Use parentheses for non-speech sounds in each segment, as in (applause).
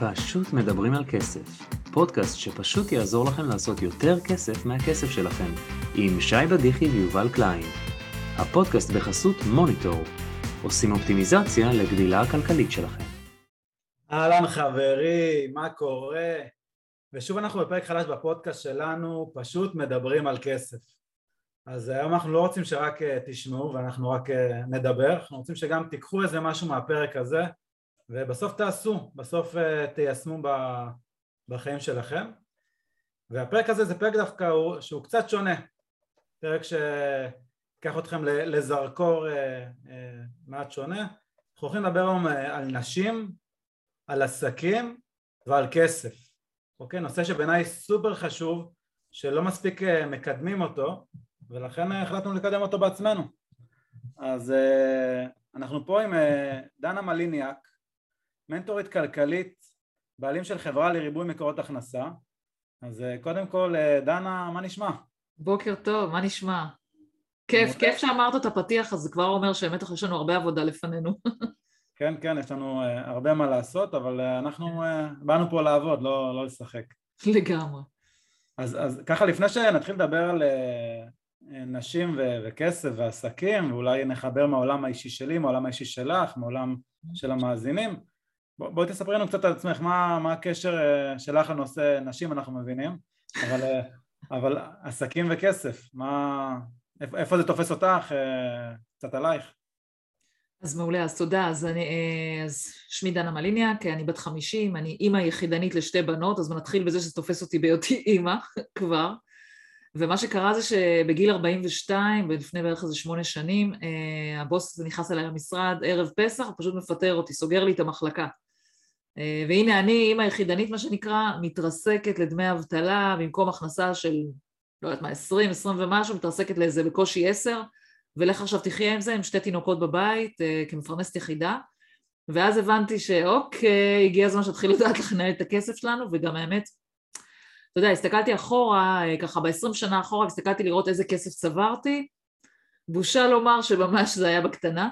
פשוט מדברים על כסף, פודקאסט שפשוט יעזור לכם לעשות יותר כסף מהכסף שלכם, עם שי בדיחי ויובל קליין. הפודקאסט בחסות מוניטור, עושים אופטימיזציה לגדילה הכלכלית שלכם. אהלן חברים, מה קורה? ושוב אנחנו בפרק חדש בפודקאסט שלנו, פשוט מדברים על כסף. אז היום אנחנו לא רוצים שרק אה, תשמעו ואנחנו רק אה, נדבר, אנחנו רוצים שגם תיקחו איזה משהו מהפרק הזה ובסוף תעשו, בסוף אה, תיישמו בחיים שלכם. והפרק הזה זה פרק דווקא הוא, שהוא קצת שונה. פרק שיקח אתכם לזרקור אה, אה, מעט שונה. אנחנו הולכים לדבר היום על נשים, על עסקים ועל כסף. אוקיי? נושא שבעיניי סופר חשוב שלא מספיק מקדמים אותו ולכן החלטנו לקדם אותו בעצמנו. אז אנחנו פה עם דנה מליניאק מנטורית כלכלית, בעלים של חברה לריבוי מקורות הכנסה. אז אה, קודם כל, אה, דנה, מה נשמע? בוקר טוב, מה נשמע? כיף, כיף שאמרת את הפתיח, אז זה כבר אומר שבאמת יש לנו הרבה עבודה לפנינו. (laughs) כן, כן, יש לנו uh, הרבה מה לעשות, אבל אנחנו uh, באנו פה לעבוד, לא, לא לשחק. לגמרי. אז, אז ככה, לפני שנתחיל לדבר על נשים ו- וכסף ועסקים, ואולי נחבר מהעולם האישי שלי, מהעולם האישי שלך, מהעולם של המאזינים, בואי תספרי לנו קצת על עצמך, מה, מה הקשר אה, שלך לנושא נשים אנחנו מבינים, אבל, אה, (laughs) אבל עסקים וכסף, מה, איפה, איפה זה תופס אותך, אה, קצת עלייך. אז מעולה, אז תודה. אז, אני, אז שמי דנה מליניאק, אני בת חמישים, אני אימא יחידנית לשתי בנות, אז נתחיל בזה שזה תופס אותי בהיותי (laughs) אימא כבר. ומה שקרה זה שבגיל 42, ולפני בערך איזה שמונה שנים, הבוס נכנס אליי למשרד ערב פסח, פשוט מפטר אותי, סוגר לי את המחלקה. אה, והנה אני, אימא יחידנית מה שנקרא, מתרסקת לדמי אבטלה במקום הכנסה של, לא יודעת מה, 20, 20 ומשהו, מתרסקת לאיזה בקושי 10, ולך עכשיו תחיה עם זה, עם שתי תינוקות בבית, אה, כמפרנסת יחידה. ואז הבנתי שאוקיי, הגיע הזמן שתתחיל לדעת איך לנהל את הכסף שלנו, וגם האמת, אתה יודע, הסתכלתי אחורה, אה, ככה ב-20 שנה אחורה, הסתכלתי לראות איזה כסף צברתי, בושה לומר שממש זה היה בקטנה.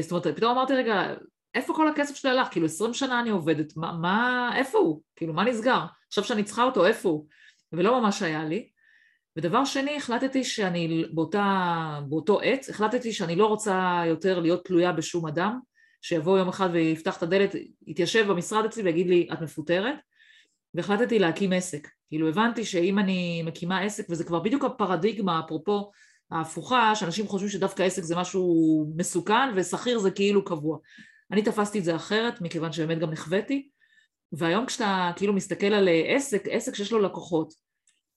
זאת אומרת, פתאום אמרתי, רגע, איפה כל הכסף שלי הלך? כאילו עשרים שנה אני עובדת, מה, מה, איפה הוא? כאילו מה נסגר? עכשיו שאני צריכה אותו, איפה הוא? ולא ממש היה לי. ודבר שני, החלטתי שאני באותה, באותו עת, החלטתי שאני לא רוצה יותר להיות תלויה בשום אדם, שיבוא יום אחד ויפתח את הדלת, יתיישב במשרד אצלי ויגיד לי, את מפוטרת, והחלטתי להקים עסק. כאילו הבנתי שאם אני מקימה עסק, וזה כבר בדיוק הפרדיגמה, אפרופו ההפוכה, שאנשים חושבים שדווקא עסק זה משהו מסוכן ושכיר זה כאילו קבוע. אני תפסתי את זה אחרת, מכיוון שבאמת גם נחוויתי, והיום כשאתה כאילו מסתכל על אה, עסק, עסק שיש לו לקוחות,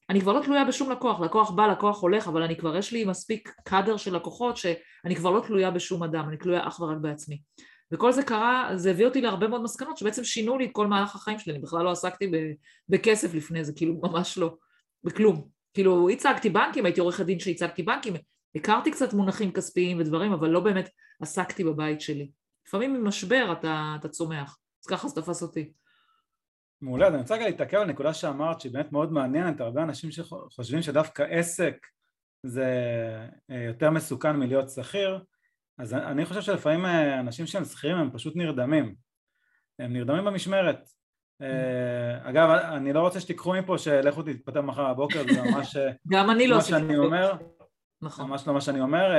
אני כבר לא תלויה בשום לקוח, לקוח בא, לקוח הולך, אבל אני כבר, יש לי מספיק קאדר של לקוחות שאני כבר לא תלויה בשום אדם, אני תלויה אך ורק בעצמי. וכל זה קרה, זה הביא אותי להרבה מאוד מסקנות שבעצם שינו לי את כל מהלך החיים שלי, אני בכלל לא עסקתי בכסף לפני זה, כאילו ממש לא, בכלום. כאילו הצגתי בנקים, הייתי עורכת דין שהצגתי בנקים, הכרתי קצת מונחים כספיים ודברים, אבל לא באמת עסקתי בבית שלי. לפעמים ממשבר אתה, אתה צומח, אז ככה זה תפס אותי. מעולה, אז אני רוצה רגע להתעכב על נקודה שאמרת שהיא באמת מאוד מעניינת, הרבה אנשים שחושבים שדווקא עסק זה אה, יותר מסוכן מלהיות שכיר, אז אני חושב שלפעמים אה, אנשים שהם שכירים הם פשוט נרדמים, הם נרדמים במשמרת. אה, אגב, אני לא רוצה שתיקחו מפה שלכו תתפטר מחר בבוקר, זה ממש... (laughs) גם אני לא... מה שאני אומר, נכון. ממש לא מה שאני אומר,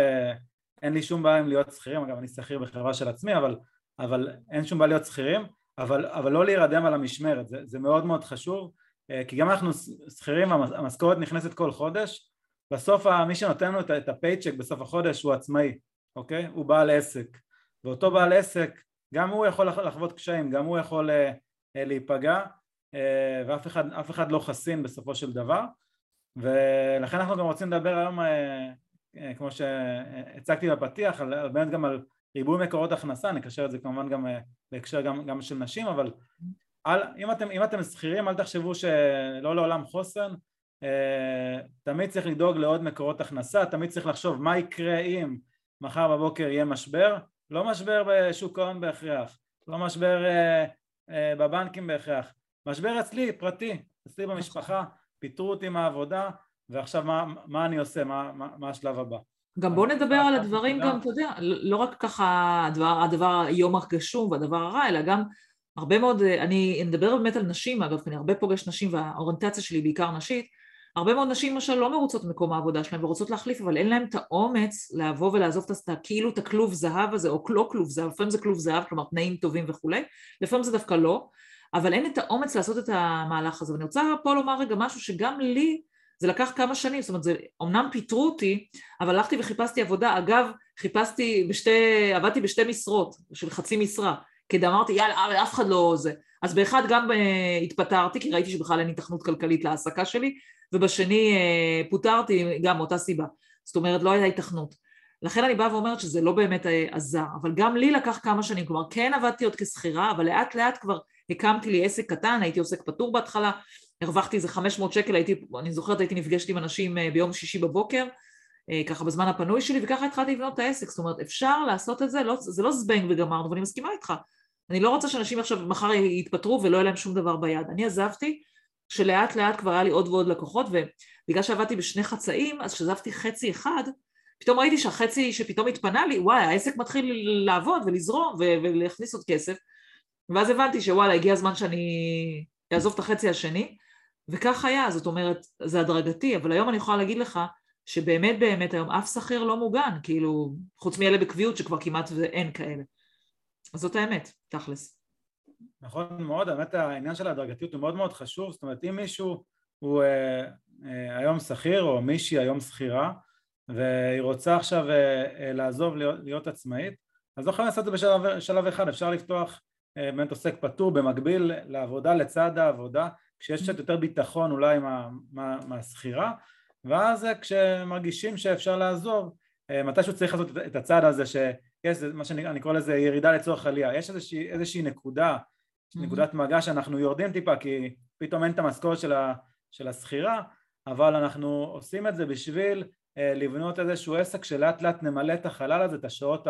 אין לי שום בעיה עם להיות שכירים, אגב אני שכיר בחברה של עצמי, אבל, אבל אין שום בעיה להיות שכירים, אבל, אבל לא להירדם על המשמרת, זה, זה מאוד מאוד חשוב, אה, כי גם אנחנו שכירים, המשכורת נכנסת כל חודש, בסוף מי שנותן לנו את הפייצ'ק בסוף החודש הוא עצמאי, אוקיי? הוא בעל עסק, ואותו בעל עסק, גם הוא יכול לחוות קשיים, גם הוא יכול אה, אה, להיפגע, ואף אחד, אחד לא חסין בסופו של דבר, ולכן אנחנו גם רוצים לדבר היום כמו שהצגתי בפתיח, על, באמת גם על ריבוי מקורות הכנסה, אני אקשר את זה כמובן גם אה, בהקשר גם, גם של נשים, אבל על, אם אתם, אם אתם שכירים אל תחשבו שלא לעולם חוסן, אה, תמיד צריך לדאוג לעוד מקורות הכנסה, תמיד צריך לחשוב מה יקרה אם מחר בבוקר יהיה משבר, לא משבר בשוק ההון בהכרח, לא משבר בבנקים בהכרח, משבר אצלי, פרטי, אצלי במשפחה, פיטרו אותי מהעבודה, ועכשיו מה, מה אני עושה, מה, מה, מה השלב הבא. גם בוא נדבר על הדברים גם, אתה יודע, לא רק ככה הדבר, הדבר היום הגשום והדבר הרע, אלא גם הרבה מאוד, אני מדבר באמת על נשים אגב, כי אני הרבה פוגש נשים והאוריינטציה שלי בעיקר נשית, הרבה מאוד נשים למשל לא מרוצות במקום העבודה שלהן ורוצות להחליף, אבל אין להן את האומץ לבוא ולעזוב את כאילו את הכלוב זהב הזה, או לא כלוב זהב, לפעמים זה כלוב זהב, כלומר תנאים טובים וכולי, לפעמים זה דווקא לא, אבל אין את האומץ לעשות את המהלך הזה. ואני רוצה פה לומר רגע משהו שגם לי זה לקח כמה שנים, זאת אומרת, זה, אמנם פיטרו אותי, אבל הלכתי וחיפשתי עבודה. אגב, חיפשתי בשתי, עבדתי בשתי משרות של חצי משרה, כי אמרתי, יאללה, אף אחד לא זה. אז באחד גם uh, התפטרתי, כי ראיתי שבכלל אין התכנות כלכלית להעסקה שלי, ובשני uh, פוטרתי גם מאותה סיבה. זאת אומרת, לא הייתה התכנות. לכן אני באה ואומרת שזה לא באמת uh, עזר, אבל גם לי לקח כמה שנים, כלומר כן עבדתי עוד כשכירה, אבל לאט לאט כבר הקמתי לי עסק קטן, הייתי עוסק פטור בהתחלה, הרווחתי איזה 500 שקל, הייתי, אני זוכרת הייתי נפגשת עם אנשים אה, ביום שישי בבוקר, אה, ככה בזמן הפנוי שלי, וככה התחלתי לבנות את העסק, זאת אומרת אפשר לעשות את זה, לא, זה לא זבנג וגמרנו, ואני מסכימה איתך, אני לא רוצה שאנשים עכשיו מחר יתפטרו ולא יהיה להם שום דבר ביד, אני עזבתי, שלאט לאט כבר היה לי עוד ועוד לקוחות, ובגלל שעבדתי בשני חצאים, אז כשעזבתי חצי אחד, פתאום ראיתי שהחצי שפתאום התפנה לי, וואי, העסק מתחיל לעבוד ולזרום ולהכניס עוד כסף, ואז הבנתי שוואלה, הגיע הזמן שאני אעזוב את החצי השני, וכך היה, זאת אומרת, זה הדרגתי, אבל היום אני יכולה להגיד לך שבאמת באמת היום אף שכיר לא מוגן, כאילו, חוץ מאלה בקביעות שכבר כמעט ואין כאלה. אז זאת האמת, תכלס. נכון מאוד, האמת העניין של ההדרגתיות הוא מאוד מאוד חשוב, זאת אומרת אם מישהו הוא אה, אה, היום שכיר או מישהי היום שכירה והיא רוצה עכשיו אה, אה, לעזוב להיות, להיות עצמאית, אז לא יכולים לעשות את זה בשלב אחד, אפשר לפתוח אה, באמת עוסק פטור במקביל לעבודה לצד העבודה כשיש קצת יותר ביטחון אולי מה, מה, מהשכירה ואז כשמרגישים שאפשר לעזוב אה, מתישהו צריך לעשות את הצעד הזה שיש מה שאני קורא לזה ירידה לצורך עלייה יש איזושהי, איזושהי נקודה mm-hmm. נקודת מגע שאנחנו יורדים טיפה כי פתאום אין את המשכורת של, של השכירה אבל אנחנו עושים את זה בשביל אה, לבנות איזשהו עסק שלאט לאט נמלא את החלל הזה, את השעות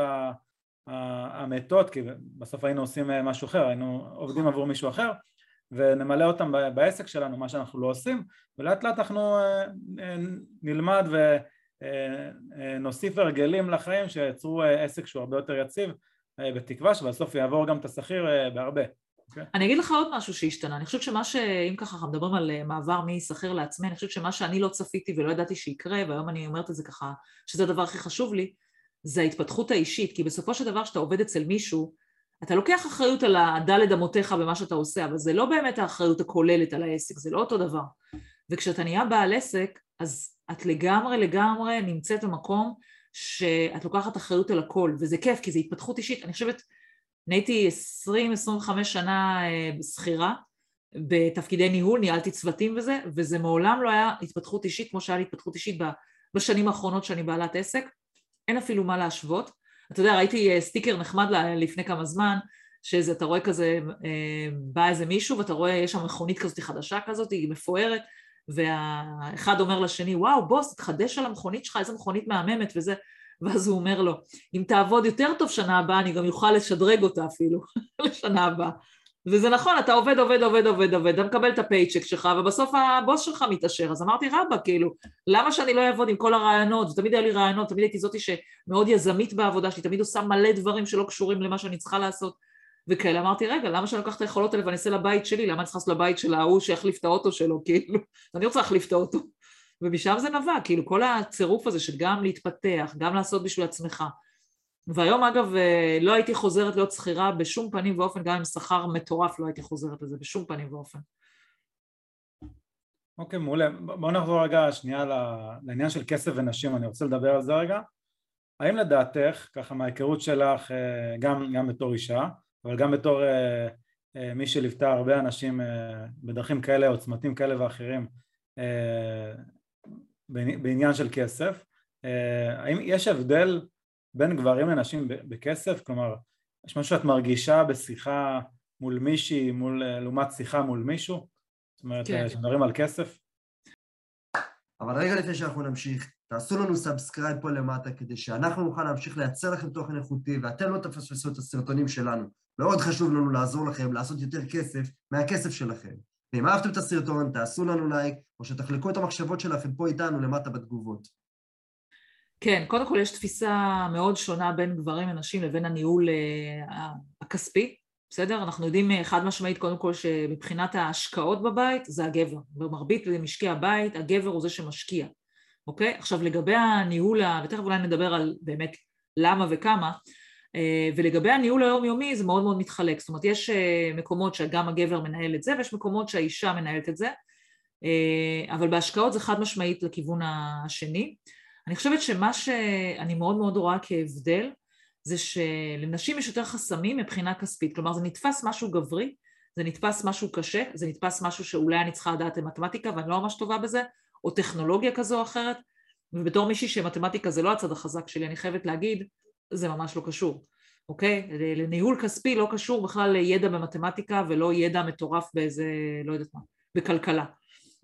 המתות, כי בסוף היינו עושים אה, משהו אחר, היינו עובדים נכון. עבור מישהו אחר ונמלא אותם בעסק שלנו, מה שאנחנו לא עושים, ולאט לאט אנחנו אה, אה, נלמד ונוסיף הרגלים לחיים שייצרו עסק שהוא הרבה יותר יציב, בתקווה שבסוף יעבור גם את השכיר בהרבה. Okay. אוקיי? אני אגיד לך עוד משהו שהשתנה, אני חושבת שמה ש... אם ככה אנחנו מדברים על מעבר משכיר לעצמי, אני חושבת שמה שאני לא צפיתי ולא ידעתי שיקרה, והיום אני אומרת את זה ככה, שזה הדבר הכי חשוב לי, זה ההתפתחות האישית, כי בסופו של דבר כשאתה עובד אצל מישהו, אתה לוקח אחריות על הדלת אמותיך במה שאתה עושה, אבל זה לא באמת האחריות הכוללת על העסק, זה לא אותו דבר. וכשאתה נהיה בעל עסק, אז את לגמרי לגמרי נמצאת במקום שאת לוקחת אחריות על הכל, וזה כיף, כי זה התפתחות אישית. אני חושבת, אני הייתי 20-25 שנה אה, בתפקידי ניהול, ניהלתי צוותים וזה, וזה מעולם לא היה התפתחות אישית כמו שהיה לי התפתחות אישית בשנים האחרונות שאני בעלת עסק. אין אפילו מה להשוות. אתה יודע, ראיתי אה, סטיקר נחמד לפני כמה זמן, שזה, אתה רואה כזה, אה, בא איזה מישהו ואתה רואה, יש שם מכונית כזאת חדשה כזאת, היא מפוארת, והאחד אומר לשני, וואו, בוס, תחדש על המכונית שלך, איזה מכונית מהממת וזה, ואז הוא אומר לו, אם תעבוד יותר טוב שנה הבאה, אני גם אוכל לשדרג אותה אפילו (laughs) לשנה הבאה. וזה נכון, אתה עובד, עובד, עובד, עובד, עובד, אתה מקבל את הפייצ'ק שלך, ובסוף הבוס שלך מתעשר, אז אמרתי, רבא, כאילו, למה שאני לא אעבוד עם כל הרעיונות? ותמיד היה לי רעיונות, תמיד הייתי זאתי שמאוד יזמית בעבודה שלי, תמיד עושה מלא דברים שלא קשורים למה שאני צריכה לעשות, וכאלה. אמרתי, רגע, למה שאני לוקח את היכולות האלה ואני אעשה לבית שלי? למה אני צריכה לעשות לבית של ההוא שיחליף את האוטו שלו, (laughs) כאילו? אני רוצה להחליף את האוטו. ומשם זה נבע, כאילו, כל הצירוף הזה של גם להתפתח, גם לעשות בשביל עצמך, והיום אגב אה, לא הייתי חוזרת להיות שכירה בשום פנים ואופן, גם עם שכר מטורף לא הייתי חוזרת לזה בשום פנים ואופן. אוקיי, okay, מעולה. בואו נחזור רגע שנייה לעניין של כסף ונשים, אני רוצה לדבר על זה רגע. האם לדעתך, ככה מההיכרות שלך, אה, גם, גם בתור אישה, אבל גם בתור אה, מי שליוותה הרבה אנשים בדרכים כאלה או צמתים כאלה ואחרים בעניין של כסף, האם יש הבדל בין גברים לנשים בכסף? כלומר, יש משהו שאת מרגישה בשיחה מול מישהי, מול, לעומת שיחה מול מישהו? זאת אומרת, כן. כשמדברים על כסף? אבל רגע לפני שאנחנו נמשיך, תעשו לנו subscribe פה למטה כדי שאנחנו נוכל להמשיך לייצר לכם תוכן איכותי ואתם לא תפספסו את הסרטונים שלנו. מאוד חשוב לנו לעזור לכם לעשות יותר כסף מהכסף שלכם. ואם אהבתם את הסרטון, תעשו לנו לייק, או שתחלקו את המחשבות שלכם פה איתנו למטה בתגובות. כן, קודם כל יש תפיסה מאוד שונה בין גברים לנשים לבין הניהול אה, הכספי. בסדר? אנחנו יודעים אה, חד משמעית קודם כל שמבחינת ההשקעות בבית זה הגבר. במרבית משקי הבית הגבר הוא זה שמשקיע, אוקיי? עכשיו לגבי הניהול, ותכף אולי נדבר על באמת למה וכמה, אה, ולגבי הניהול היומיומי זה מאוד מאוד מתחלק, זאת אומרת יש מקומות שגם הגבר מנהל את זה ויש מקומות שהאישה מנהלת את זה, אבל בהשקעות זה חד משמעית לכיוון השני. אני חושבת שמה שאני מאוד מאוד רואה כהבדל זה שלנשים יש יותר חסמים מבחינה כספית, כלומר זה נתפס משהו גברי, זה נתפס משהו קשה, זה נתפס משהו שאולי אני צריכה לדעת במתמטיקה ואני לא ממש טובה בזה, או טכנולוגיה כזו או אחרת, ובתור מישהי שמתמטיקה זה לא הצד החזק שלי, אני חייבת להגיד, זה ממש לא קשור, אוקיי? לניהול כספי לא קשור בכלל לידע במתמטיקה ולא ידע מטורף באיזה, לא יודעת מה, בכלכלה.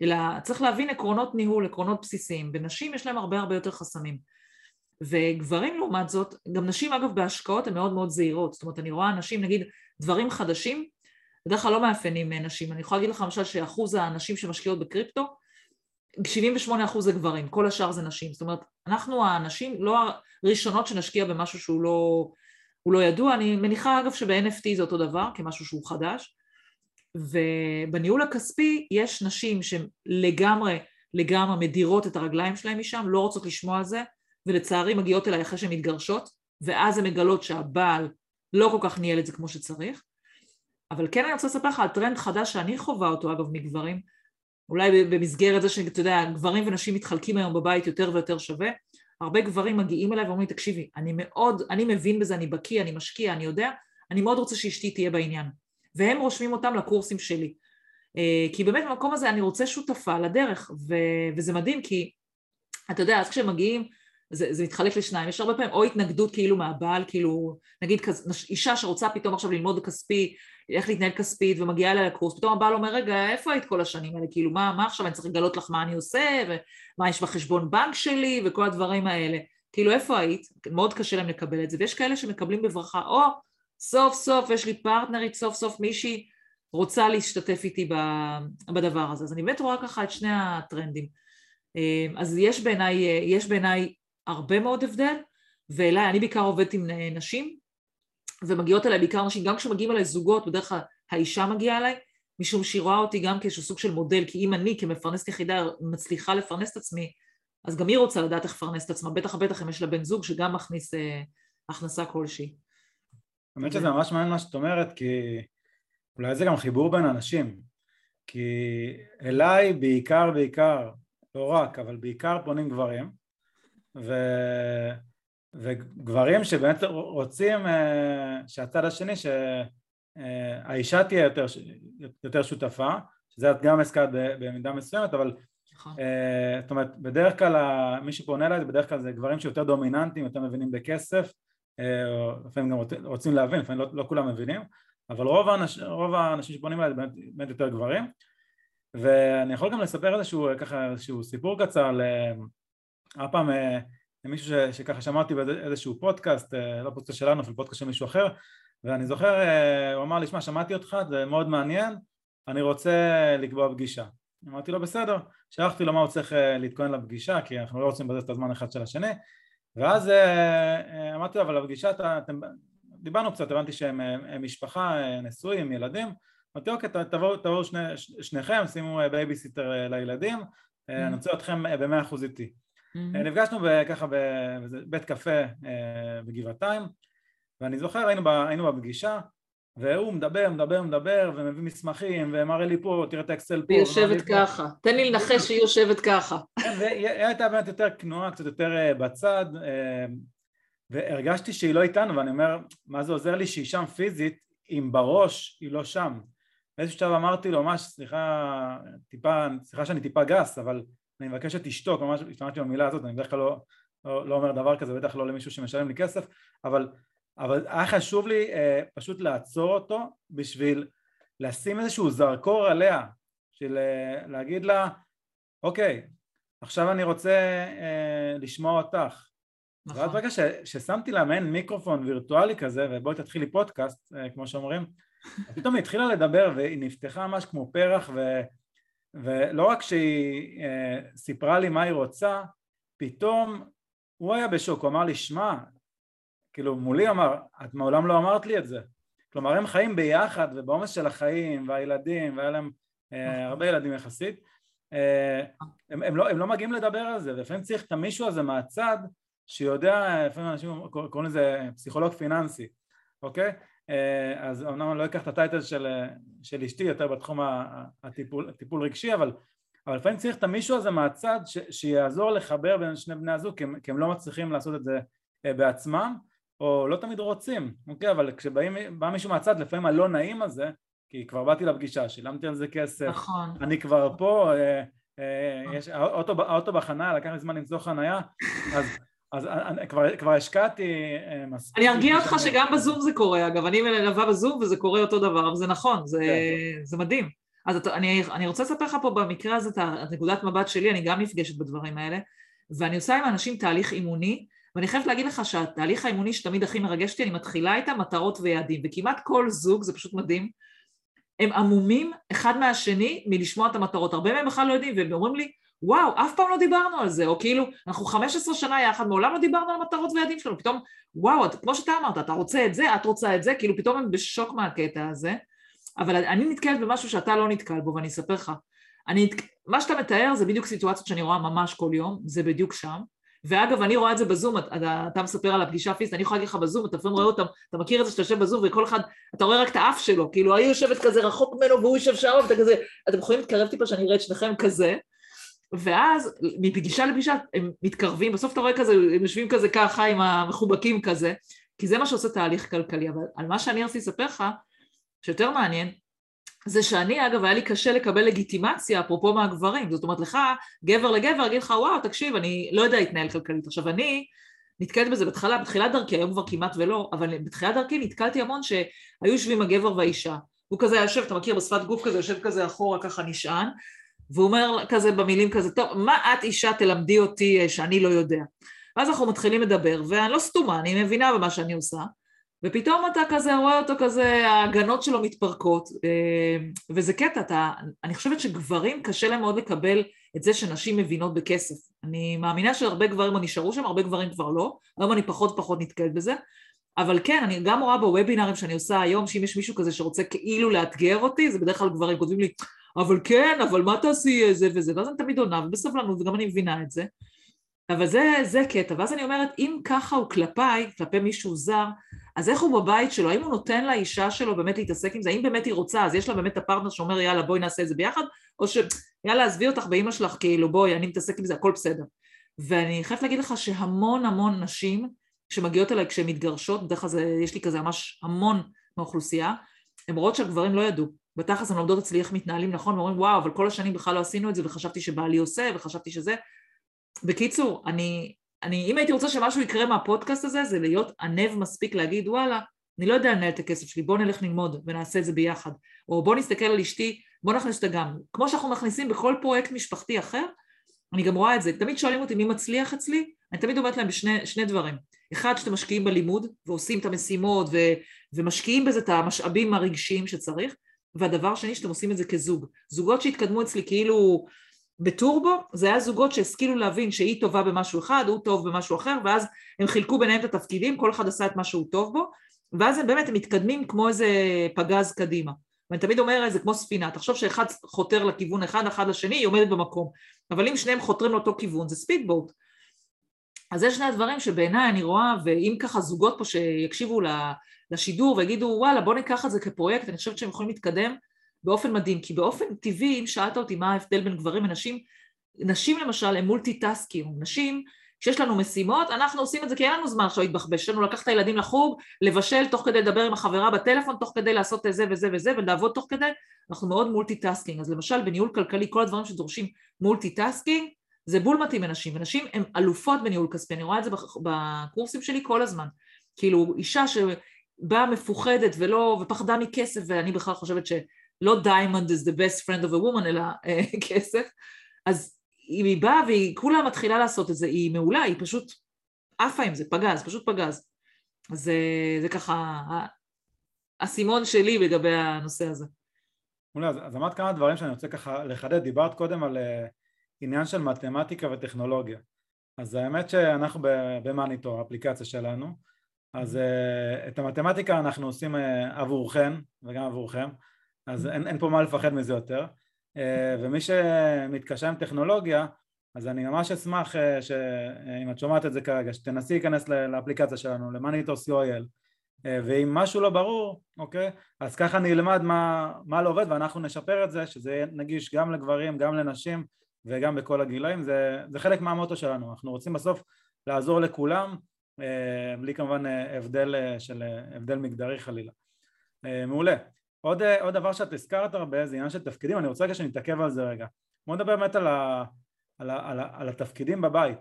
אלא צריך להבין עקרונות ניהול, עקרונות בסיסיים. ונשים יש להם הרבה הרבה יותר חסמים. וגברים לעומת זאת, גם נשים אגב בהשקעות הן מאוד מאוד זהירות, זאת אומרת אני רואה נשים נגיד דברים חדשים, בדרך כלל לא מאפיינים נשים, אני יכולה להגיד לך למשל שאחוז הנשים שמשקיעות בקריפטו, 78 אחוז זה גברים, כל השאר זה נשים, זאת אומרת אנחנו הנשים לא הראשונות שנשקיע במשהו שהוא לא, לא ידוע, אני מניחה אגב שב-NFT זה אותו דבר כמשהו שהוא חדש, ובניהול הכספי יש נשים שהן לגמרי לגמרי מדירות את הרגליים שלהן משם, לא רוצות לשמוע על זה, ולצערי מגיעות אליי אחרי שהן מתגרשות, ואז הן מגלות שהבעל לא כל כך ניהל את זה כמו שצריך. אבל כן אני רוצה לספר לך על טרנד חדש שאני חווה אותו אגב מגברים, אולי במסגרת זה שאתה יודע, גברים ונשים מתחלקים היום בבית יותר ויותר שווה, הרבה גברים מגיעים אליי ואומרים לי, תקשיבי, אני מאוד, אני מבין בזה, אני בקיא, אני משקיע, אני יודע, אני מאוד רוצה שאשתי תהיה בעניין. והם רושמים אותם לקורסים שלי. אה, כי באמת במקום הזה אני רוצה שותפה לדרך, ו- וזה מדהים כי אתה יודע, אז כשהם מגיעים זה, זה מתחלק לשניים, יש הרבה פעמים או התנגדות כאילו מהבעל, כאילו נגיד כז, אישה שרוצה פתאום עכשיו ללמוד כספי, איך להתנהל כספית ומגיעה אליה לקורס, פתאום הבעל אומר רגע איפה היית כל השנים האלה, כאילו מה, מה עכשיו? אני צריך לגלות לך מה אני עושה ומה יש בחשבון בנק שלי וכל הדברים האלה, כאילו איפה היית, מאוד קשה להם לקבל את זה ויש כאלה שמקבלים בברכה או סוף סוף יש לי פרטנרית, סוף סוף מישהי רוצה להשתתף איתי בדבר הזה, אז אני באמת רואה ככה את שני הטרנדים. אז יש בעיניי, יש בעיניי הרבה מאוד הבדל, ואליי, אני בעיקר עובדת עם נשים, ומגיעות אליי בעיקר נשים, גם כשמגיעים אליי זוגות, בדרך כלל האישה מגיעה אליי, משום שהיא רואה אותי גם כאיזשהו סוג של מודל, כי אם אני כמפרנסת יחידה מצליחה לפרנס את עצמי, אז גם היא רוצה לדעת איך לפרנס את עצמה, בטח בטח אם יש לה בן זוג שגם מכניס אה, הכנסה כלשהי. האמת שזה ממש מעניין מה שאת אומרת, כי אולי זה גם חיבור בין אנשים, כי אליי בעיקר בעיקר, לא רק, אבל בעיקר פונים גברים, ו... וגברים שבאמת רוצים אה, שהצד השני, שהאישה תהיה יותר, יותר שותפה, שזה את גם הזכרת במידה מסוימת, אבל נכון. אה, זאת אומרת בדרך כלל מי שפונה אליי בדרך כלל זה גברים שיותר דומיננטיים, יותר מבינים בכסף, אה, לפעמים גם רוצים להבין, לפעמים לא, לא כולם מבינים, אבל רוב, האנש, רוב האנשים שפונים אליי באמת, באמת יותר גברים. ואני יכול גם לספר איזשהו ככה איזשהו סיפור קצר היה פעם אה, מישהו ש, שככה שמעתי באיזשהו פודקאסט, אה, לא פודקאסט שלנו, אפילו פודקאסט של מישהו אחר, ואני זוכר, אה, הוא אמר לי, שמע, שמעתי אותך, זה מאוד מעניין, אני רוצה לקבוע פגישה. אמרתי לו, בסדר, שלחתי לו מה הוא צריך להתכונן לפגישה, כי אנחנו לא רוצים לבזבז את הזמן אחד של השני, ואז אמרתי לו, אבל הפגישה, אתם, דיברנו קצת, הבנתי שהם משפחה, נשואים, ילדים, אמרתי, אוקיי, תבואו, תבואו שני, שניכם, שימו בייביסיטר לילדים, אני רוצה אתכם במאה אחוז איתי. Mm-hmm. נפגשנו ככה בבית קפה אה, בגבעתיים ואני זוכר היינו, היינו בפגישה והוא מדבר, מדבר, מדבר ומביא מסמכים ומראה לי פה, תראה את האקסל פה. היא יושבת ככה, פה. תן לי לנחש שהיא יושבת ככה. כן, והיא הייתה באמת יותר כנועה, קצת יותר אה, בצד והרגשתי שהיא לא איתנו ואני אומר, מה זה עוזר לי שהיא שם פיזית אם בראש היא לא שם. באיזשהו שלב אמרתי לו, ממש, סליחה, טיפה, סליחה שאני טיפה גס, אבל אני מבקש שתשתוק, ממש השתמשתי במילה הזאת, אני בדרך כלל לא, לא, לא אומר דבר כזה, בטח לא למישהו שמשלם לי כסף, אבל, אבל היה חשוב לי אה, פשוט לעצור אותו בשביל לשים איזשהו זרקור עליה, של אה, להגיד לה, אוקיי, עכשיו אני רוצה אה, לשמוע אותך. נכון. ואז ברגע ששמתי לה מעין מיקרופון וירטואלי כזה, ובואי תתחילי פודקאסט, אה, כמו שאומרים, (laughs) פתאום היא התחילה לדבר והיא נפתחה ממש כמו פרח ו... ולא רק שהיא אה, סיפרה לי מה היא רוצה, פתאום הוא היה בשוק, הוא אמר לי, שמע, כאילו מולי אמר, את מעולם לא אמרת לי את זה. כלומר הם חיים ביחד ובעומס של החיים והילדים והיה להם אה, נכון. הרבה ילדים יחסית אה, הם, הם, לא, הם לא מגיעים לדבר על זה ולפעמים צריך את המישהו הזה מהצד שיודע, לפעמים אנשים קוראים לזה פסיכולוג פיננסי, אוקיי? אה, אז אמנם אני לא אקח את הטייטל של, של אשתי יותר בתחום הטיפול, הטיפול רגשי אבל, אבל לפעמים צריך את המישהו הזה מהצד ש, שיעזור לחבר בין שני בני הזוג כי הם, כי הם לא מצליחים לעשות את זה בעצמם או לא תמיד רוצים, אוקיי? אבל כשבא מישהו מהצד לפעמים הלא נעים הזה כי כבר באתי לפגישה, שילמתי על זה כסף, נכון. אני כבר פה, אה, אה, יש, האוטו, האוטו בחניה, לקח לי זמן למצוא חניה, אז, אז אני, כבר, כבר השקעתי אה, מספיק. אני ארגיע אותך שגם בזום זה קורה, אגב, אני מלווה בזום וזה קורה אותו דבר, אבל זה נכון, זה, כן. זה מדהים. אז אתה, אני, אני רוצה לספר לך פה במקרה הזה את נקודת מבט שלי, אני גם נפגשת בדברים האלה, ואני עושה עם אנשים תהליך אימוני, ואני חייבת להגיד לך שהתהליך האימוני שתמיד הכי מרגש אותי, אני מתחילה איתה מטרות ויעדים, וכמעט כל זוג, זה פשוט מדהים, הם עמומים אחד מהשני מלשמוע את המטרות. הרבה מהם בכלל לא יודעים, והם אומרים לי, וואו, אף פעם לא דיברנו על זה, או כאילו, אנחנו 15 שנה יחד, מעולם לא דיברנו על המטרות והיעדים שלנו, פתאום, וואו, את, כמו שאתה אמרת, אתה רוצה את זה, את רוצה את זה, כאילו פתאום הם בשוק מהקטע הזה, אבל אני נתקלת במשהו שאתה לא נתקל בו, ואני אספר לך. אני, מה שאתה מתאר זה בדיוק סיטואציות שאני רואה ממש כל יום, זה בדיוק שם, ואגב, אני רואה את זה בזום, אתה, אתה מספר על הפגישה הפיזית, אני יכולה להגיד לך בזום, אתה לפעמים רואה אותם, אתה מכיר את זה שאתה יושב בזום וכל אחד, אתה רואה רק את האף שלו, כאילו, היא יושבת כזה רחוק ממנו והוא יושב שם, ואתה כזה, אתם יכולים להתקרב טיפה שאני אראה את שניכם כזה, ואז מפגישה לפגישה הם מתקרבים, בסוף אתה רואה כזה, הם יושבים כזה ככה עם המחובקים כזה, כי זה מה שעושה תהליך כלכלי, אבל על מה שאני רציתי לספר לך, שיותר מעניין, זה שאני אגב היה לי קשה לקבל לגיטימציה אפרופו מהגברים זאת אומרת לך גבר לגבר אגיד לך וואו תקשיב אני לא יודע להתנהל כלכלית. עכשיו אני נתקלתי בזה בהתחלה בתחילת דרכי היום כבר כמעט ולא אבל בתחילת דרכי נתקלתי המון שהיו יושבים הגבר והאישה. הוא כזה יושב אתה מכיר בשפת גוף כזה יושב כזה אחורה ככה נשען והוא אומר כזה במילים כזה טוב מה את אישה תלמדי אותי אה, שאני לא יודע. ואז אנחנו מתחילים לדבר ואני לא סתומה אני מבינה במה שאני עושה ופתאום אתה כזה רואה אותו כזה, ההגנות שלו מתפרקות, אה, וזה קטע, אתה, אני חושבת שגברים קשה להם מאוד לקבל את זה שנשים מבינות בכסף. אני מאמינה שהרבה גברים נשארו שם, הרבה גברים כבר לא, היום אני פחות פחות נתקלת בזה, אבל כן, אני גם רואה בוובינארים שאני עושה היום, שאם יש מישהו כזה שרוצה כאילו לאתגר אותי, זה בדרך כלל גברים כותבים לי, אבל כן, אבל מה תעשי זה וזה, ואז אני תמיד עונה, ובסבלנות, וגם אני מבינה את זה. אבל זה, זה קטע, ואז אני אומרת, אם ככה הוא כלפיי, כלפי מישהו זר, אז איך הוא בבית שלו, האם הוא נותן לאישה שלו באמת להתעסק עם זה, האם באמת היא רוצה, אז יש לה באמת את הפרטנר שאומר יאללה בואי נעשה את זה ביחד, או שיאללה עזבי אותך באימא שלך, כאילו בואי אני מתעסק עם זה, הכל בסדר. ואני חייבת להגיד לך שהמון המון נשים שמגיעות אליי כשהן מתגרשות, בדרך כלל יש לי כזה ממש המון מהאוכלוסייה, הן רואות שהגברים לא ידעו, בתכלס הן לומדות אצלי איך מתנהלים נכון, ואומרים וואו אבל כל השנים בכלל לא עשינו את זה וחשבתי שבעלי עושה וחשבתי שזה, בקיצור, אני, אני, אם הייתי רוצה שמשהו יקרה מהפודקאסט הזה, זה להיות ענב מספיק להגיד, וואלה, אני לא יודע לנהל את הכסף שלי, בוא נלך ללמוד ונעשה את זה ביחד. או בוא נסתכל על אשתי, בוא נכניס אותה גם. כמו שאנחנו מכניסים בכל פרויקט משפחתי אחר, אני גם רואה את זה. תמיד שואלים אותי מי מצליח אצלי, אני תמיד אומרת להם בשני דברים. אחד, שאתם משקיעים בלימוד ועושים את המשימות ו, ומשקיעים בזה את המשאבים הרגשיים שצריך, והדבר שני, שאתם עושים את זה כזוג. זוגות שהתקדמו אצלי כאילו בטורבו זה היה זוגות שהשכילו להבין שהיא טובה במשהו אחד, הוא טוב במשהו אחר, ואז הם חילקו ביניהם את התפקידים, כל אחד עשה את מה שהוא טוב בו, ואז הם באמת הם מתקדמים כמו איזה פגז קדימה. ואני תמיד אומרת, זה כמו ספינה, תחשוב שאחד חותר לכיוון אחד, אחד לשני, היא עומדת במקום. אבל אם שניהם חותרים לאותו כיוון, זה ספידבוט. אז זה שני הדברים שבעיניי אני רואה, ואם ככה זוגות פה שיקשיבו לשידור ויגידו, וואלה, בוא ניקח את זה כפרויקט, אני חושבת שהם יכולים להתקדם באופן מדהים, כי באופן טבעי, אם שאלת אותי מה ההבדל בין גברים ונשים, נשים למשל הם מולטיטאסקים, נשים כשיש לנו משימות, אנחנו עושים את זה כי אין לנו זמן עכשיו להתבחבש, יש לנו לקחת את הילדים לחוג, לבשל תוך כדי לדבר עם החברה בטלפון, תוך כדי לעשות זה וזה וזה ולעבוד תוך כדי, אנחנו מאוד multitasking, אז למשל בניהול כלכלי כל הדברים שדורשים multitasking זה בול מתאים לנשים, ונשים הן אלופות בניהול כספי, אני רואה את זה בקורסים שלי כל הזמן, כאילו אישה שבאה מפוחדת ולא, ופחדה מכסף ואני בכלל חושבת ש... לא diamond is the best friend of a woman, אלא אה, (laughs) כסף, אז אם היא באה והיא כולה מתחילה לעשות את זה, היא מעולה, היא פשוט עפה עם זה, פגז, פשוט פגז. אז זה, זה ככה האסימון שלי לגבי הנושא הזה. מעולה, אז, אז אמרת כמה דברים שאני רוצה ככה לחדד, דיברת קודם על uh, עניין של מתמטיקה וטכנולוגיה. אז האמת שאנחנו במאניטור, האפליקציה שלנו, אז uh, את המתמטיקה אנחנו עושים uh, עבורכם וגם עבורכם, אז אין, אין פה מה לפחד מזה יותר. Uh, ומי שמתקשה עם טכנולוגיה, אז אני ממש אשמח uh, שאם את שומעת את זה כרגע, שתנסי להיכנס לאפליקציה שלנו, למאניטור co.il, uh, ואם משהו לא ברור, אוקיי, אז ככה נלמד מה, מה לא עובד ואנחנו נשפר את זה, שזה יהיה נגיש גם לגברים, גם לנשים וגם בכל הגילאים, זה, זה חלק מהמוטו שלנו, אנחנו רוצים בסוף לעזור לכולם אה, בלי כמובן אה, הבדל אה, של הבדל מגדרי חלילה. מעולה. עוד, עוד דבר שאת הזכרת הרבה זה עניין של תפקידים, אני רוצה רגע שנתעכב על זה רגע. בוא נדבר באמת על, ה, על, ה, על, ה, על התפקידים בבית.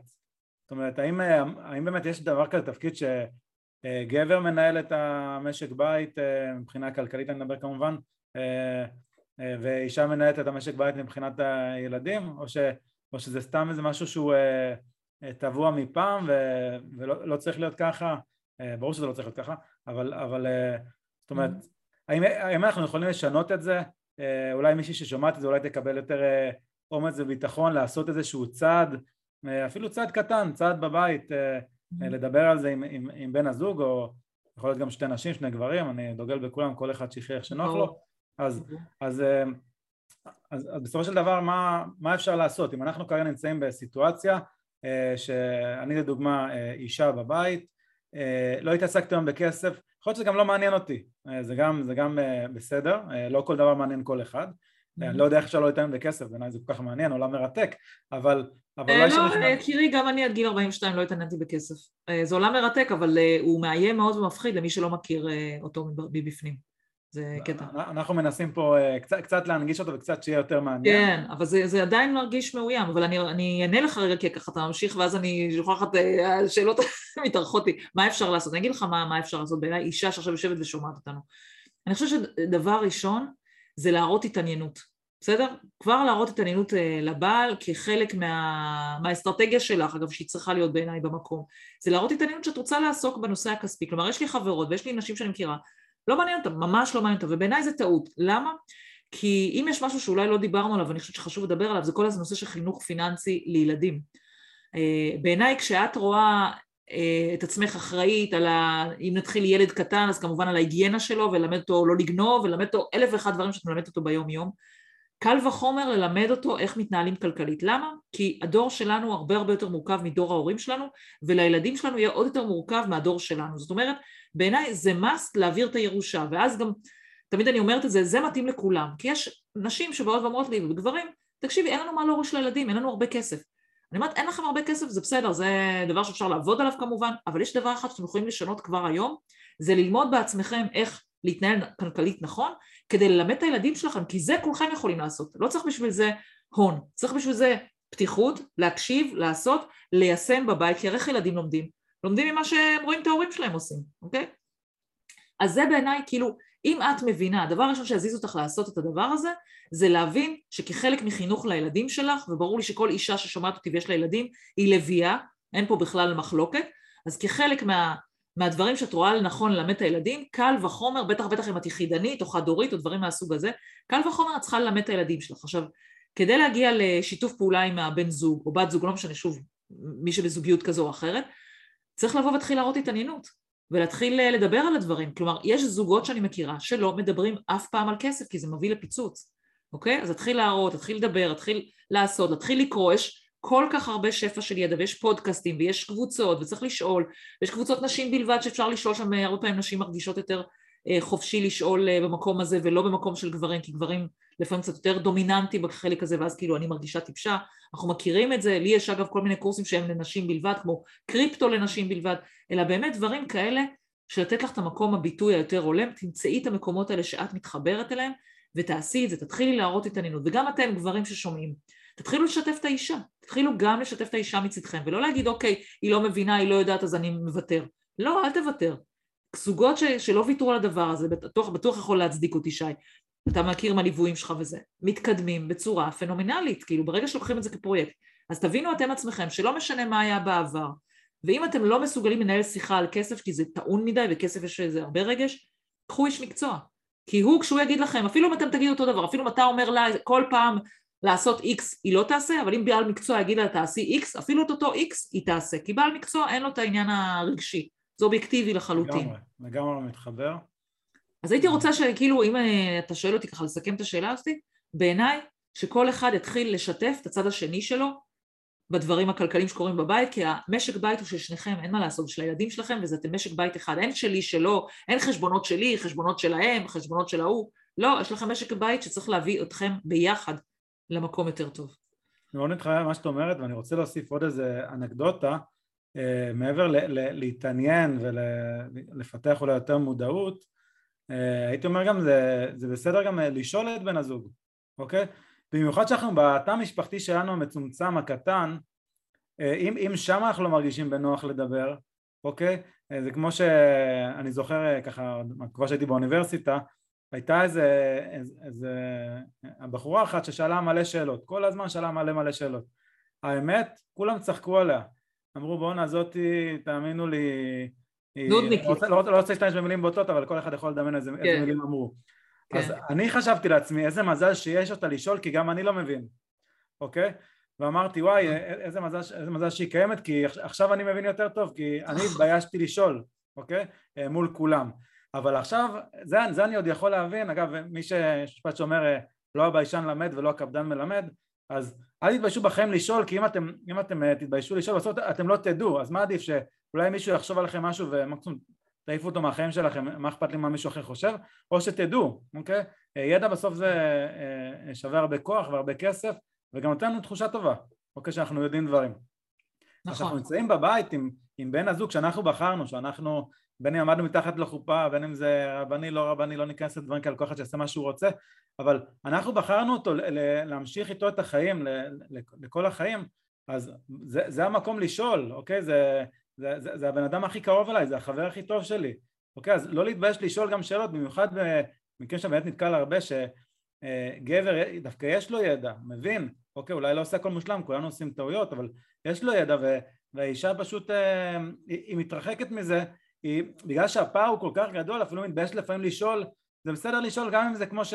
זאת אומרת, האם, האם באמת יש דבר כזה תפקיד שגבר מנהל את המשק בית מבחינה כלכלית אני מדבר כמובן ואישה מנהלת את המשק בית מבחינת הילדים או, ש, או שזה סתם איזה משהו שהוא טבוע מפעם ו, ולא לא צריך להיות ככה, אה, ברור שזה לא צריך להיות ככה, אבל, אבל אה, זאת אומרת, mm-hmm. האם, האם אנחנו יכולים לשנות את זה? אה, אולי מישהי ששומעת את זה אולי תקבל יותר אומץ וביטחון לעשות איזשהו צעד, אפילו צעד קטן, צעד בבית, mm-hmm. לדבר על זה עם, עם, עם בן הזוג, או יכול להיות גם שתי נשים, שני גברים, אני דוגל בכולם, כל אחד שיחיה איך שנוח לו, אז. אז, אז, אז בסופו של דבר מה, מה אפשר לעשות? אם אנחנו כרגע נמצאים בסיטואציה אה, שאני לדוגמה אה, אישה בבית, אה, לא התעסקתי היום בכסף, יכול להיות שזה גם לא מעניין אותי, זה גם, זה גם בסדר, לא כל דבר מעניין כל אחד, אני mm-hmm. לא יודע איך אפשר לא להתעניין בכסף, בעיניי זה כל כך מעניין, עולם מרתק, אבל... אבל לא, לא קירי, גם אני עד גיל 42 לא התעניינתי בכסף. זה עולם מרתק, אבל הוא מאיים מאוד ומפחיד למי שלא מכיר אותו מבפנים. זה קטע. אנחנו מנסים פה אה, קצת, קצת להנגיש אותו וקצת שיהיה יותר מעניין. כן, אבל זה, זה עדיין מרגיש מאוים, אבל אני אענה לך רגע, כי ככה אתה ממשיך ואז אני שוכחת, אה, השאלות (laughs) מתארחות לי, מה אפשר לעשות? אני אגיד לך מה, מה אפשר לעשות בעיניי, אישה שעכשיו יושבת ושומעת אותנו. אני חושבת שדבר ראשון זה להראות התעניינות, בסדר? כבר להראות התעניינות אה, לבעל כחלק מה, מהאסטרטגיה שלך, אגב, שהיא צריכה להיות בעיניי במקום. זה להראות התעניינות שאת רוצה לעסוק בנושא הכספי. כלומר, יש לי חברות ויש לי נשים שאני מכירה לא מעניין אותם, ממש לא מעניין אותם, ובעיניי זה טעות. למה? כי אם יש משהו שאולי לא דיברנו עליו, ואני חושבת שחשוב לדבר עליו, זה כל הנושא של חינוך פיננסי לילדים. אה, בעיניי כשאת רואה אה, את עצמך אחראית על ה... אם נתחיל ילד קטן, אז כמובן על ההיגיינה שלו, ולמד אותו לא לגנוב, ולמד אותו אלף ואחד דברים שאת מלמדת אותו ביום יום. קל וחומר ללמד אותו איך מתנהלים כלכלית. למה? כי הדור שלנו הרבה הרבה יותר מורכב מדור ההורים שלנו, ולילדים שלנו יהיה עוד יותר מורכב מהדור שלנו. זאת אומרת, בעיניי זה must להעביר את הירושה, ואז גם, תמיד אני אומרת את זה, זה מתאים לכולם, כי יש נשים שבאות ואומרות לי, וגברים, תקשיבי, אין לנו מה להוריש לילדים, אין לנו הרבה כסף. אני אומרת, אין לכם הרבה כסף, זה בסדר, זה דבר שאפשר לעבוד עליו כמובן, אבל יש דבר אחד שאתם יכולים לשנות כבר היום, זה ללמוד בעצמכם איך להתנהל כלכלית נכון, כדי ללמד את הילדים שלכם, כי זה כולכם יכולים לעשות, לא צריך בשביל זה הון, צריך בשביל זה פתיחות, להקשיב, לעשות, ליישם בבית, כי הרי איך ילדים לומדים? לומדים ממה שהם רואים את ההורים שלהם עושים, אוקיי? אז זה בעיניי כאילו, אם את מבינה, הדבר הראשון שיזיז אותך לעשות את הדבר הזה, זה להבין שכחלק מחינוך לילדים שלך, וברור לי שכל אישה ששומעת אותי ויש לה ילדים, היא לביאה, אין פה בכלל מחלוקת, אז כחלק מה, מהדברים שאת רואה לנכון ללמד את הילדים, קל וחומר, בטח בטח אם את יחידנית או חד-הורית או דברים מהסוג הזה, קל וחומר את צריכה ללמד את הילדים שלך. עכשיו, כדי להגיע לשיתוף פעולה עם הבן זוג או בת זוג, לא משנה שוב, מי שבזוגיות כזו או אחרת, צריך לבוא ולהתחיל להראות התעניינות ולהתחיל אה, לדבר על הדברים. כלומר, יש זוגות שאני מכירה שלא מדברים אף פעם על כסף כי זה מביא לפיצוץ, אוקיי? אז תתחיל להראות, תתחיל לדבר, תתחיל לעשות, תתחיל לקרוא, יש כל כך הרבה שפע של ידע ויש פודקאסטים ויש קבוצות וצריך לשאול, ויש קבוצות נשים בלבד שאפשר לשאול שם, הרבה פעמים נשים מרגישות יותר אה, חופשי לשאול אה, במקום הזה ולא במקום של גברים, כי גברים לפעמים קצת יותר דומיננטי בחלק הזה ואז כאילו אני מרגישה טיפשה, אנחנו מכירים את זה, לי יש אגב כל מיני קורסים שהם לנשים בלבד, כמו קריפטו לנשים בלבד, אלא באמת דברים כאלה שלתת לך את המקום הביטוי היותר הולם, תמצאי את המקומות האלה שאת מתחברת אליהם ותעשי את זה, תתחילי להראות התעניינות, וגם אתם גברים ששומעים, תתחילו לשתף את האישה, תתחילו גם לשתף את האישה מצדכם, ולא להגיד אוקיי, היא לא מבינה, היא לא יודעת אז אני מוותר, לא, אל תוותר, זוגות ש, שלא ויתרו על הדבר הזה, בטוח, בטוח יכול להצדיק אותי שי, אתה מכיר מהליוויים שלך וזה, מתקדמים בצורה פנומנלית, כאילו ברגע שלוקחים את זה כפרויקט. אז תבינו אתם עצמכם שלא משנה מה היה בעבר, ואם אתם לא מסוגלים לנהל שיחה על כסף כי זה טעון מדי וכסף יש איזה הרבה רגש, קחו איש מקצוע. כי הוא כשהוא יגיד לכם, אפילו אם אתם תגידו אותו דבר, אפילו אם אתה אומר לה כל פעם לעשות איקס היא לא תעשה, אבל אם בעל מקצוע יגיד לה תעשי איקס, אפילו את אותו איקס היא תעשה, כי בעל מקצוע אין לו את העניין הרגשי, זה אובייקטיבי לחלוטין. לגמרי, לגמרי מתחבר. אז הייתי רוצה שכאילו, אם אה, אתה שואל אותי ככה לסכם את השאלה הזאת, בעיניי שכל אחד יתחיל לשתף את הצד השני שלו בדברים הכלכליים שקורים בבית, כי המשק בית הוא של שניכם, אין מה לעשות, של הילדים שלכם, וזה אתם משק בית אחד, אין שלי, שלו, אין חשבונות שלי, חשבונות שלהם, חשבונות של ההוא, לא, יש לכם משק בית שצריך להביא אתכם ביחד למקום יותר טוב. מאוד מתחייב מה שאת אומרת, ואני רוצה להוסיף עוד איזה אנקדוטה, אה, מעבר ל- ל- להתעניין ולפתח אולי יותר מודעות, אה, הייתי אומר גם זה, זה בסדר גם לשאול את בן הזוג, אוקיי? במיוחד שאנחנו בתא המשפחתי שלנו המצומצם, הקטן, אה, אם, אם שם אנחנו לא מרגישים בנוח לדבר, אוקיי? אה, זה כמו שאני זוכר אה, ככה, כבר שהייתי באוניברסיטה, הייתה איזה, איזה, איזה בחורה אחת ששאלה מלא שאלות, כל הזמן שאלה מלא מלא שאלות. האמת, כולם צחקו עליה. אמרו בואנה זאתי, תאמינו לי. לא, לא, לא רוצה להשתמש במילים בוטות, אבל כל אחד יכול לדמיין איזה, כן. איזה מילים אמרו. כן. אז אני חשבתי לעצמי, איזה מזל שיש אותה לשאול, כי גם אני לא מבין, אוקיי? ואמרתי, וואי, איזה מזל, איזה מזל שהיא קיימת, כי עכשיו אני מבין יותר טוב, כי אני (laughs) התביישתי לשאול, אוקיי? אה, מול כולם. אבל עכשיו, זה, זה אני עוד יכול להבין, אגב, מי שמשפט שאומר, אה, לא הביישן למד ולא הקפדן מלמד, אז אל תתביישו בחיים לשאול, כי אם אתם, אם אתם אה, תתביישו לשאול, בסוף אתם לא תדעו, אז מה עדיף שאולי מישהו יחשוב עליכם משהו ומקסימום תעיפו אותו מהחיים שלכם, מה אכפת לי מה מישהו אחר חושב, או שתדעו, אוקיי? ידע בסוף זה שווה הרבה כוח והרבה כסף, וגם נותן לנו תחושה טובה, אוקיי, שאנחנו יודעים דברים. נכון. כשאנחנו נמצאים בבית עם, עם בן הזוג שאנחנו בחרנו, שאנחנו, בין אם עמדנו מתחת לחופה, בין אם זה רבני, לא רבני, לא ניכנס לדברים כאלה, כל אחד שיעשה מה שהוא רוצה, אבל אנחנו בחרנו אותו להמשיך איתו את החיים, לכל החיים, אז זה, זה המקום לשאול, אוקיי? זה, זה, זה, זה הבן אדם הכי קרוב אליי, זה החבר הכי טוב שלי, אוקיי? אז לא להתבייש לשאול גם שאלות, במיוחד במקרים שבאמת נתקל הרבה, שגבר דווקא יש לו ידע, מבין, אוקיי, אולי לא עושה הכל מושלם, כולנו עושים טעויות, אבל יש לו ידע ו, והאישה פשוט, אה, היא, מתרחקת מזה, היא, בגלל שהפער הוא כל כך גדול, אפילו מתבייש לפעמים לשאול, זה בסדר לשאול גם אם זה כמו ש...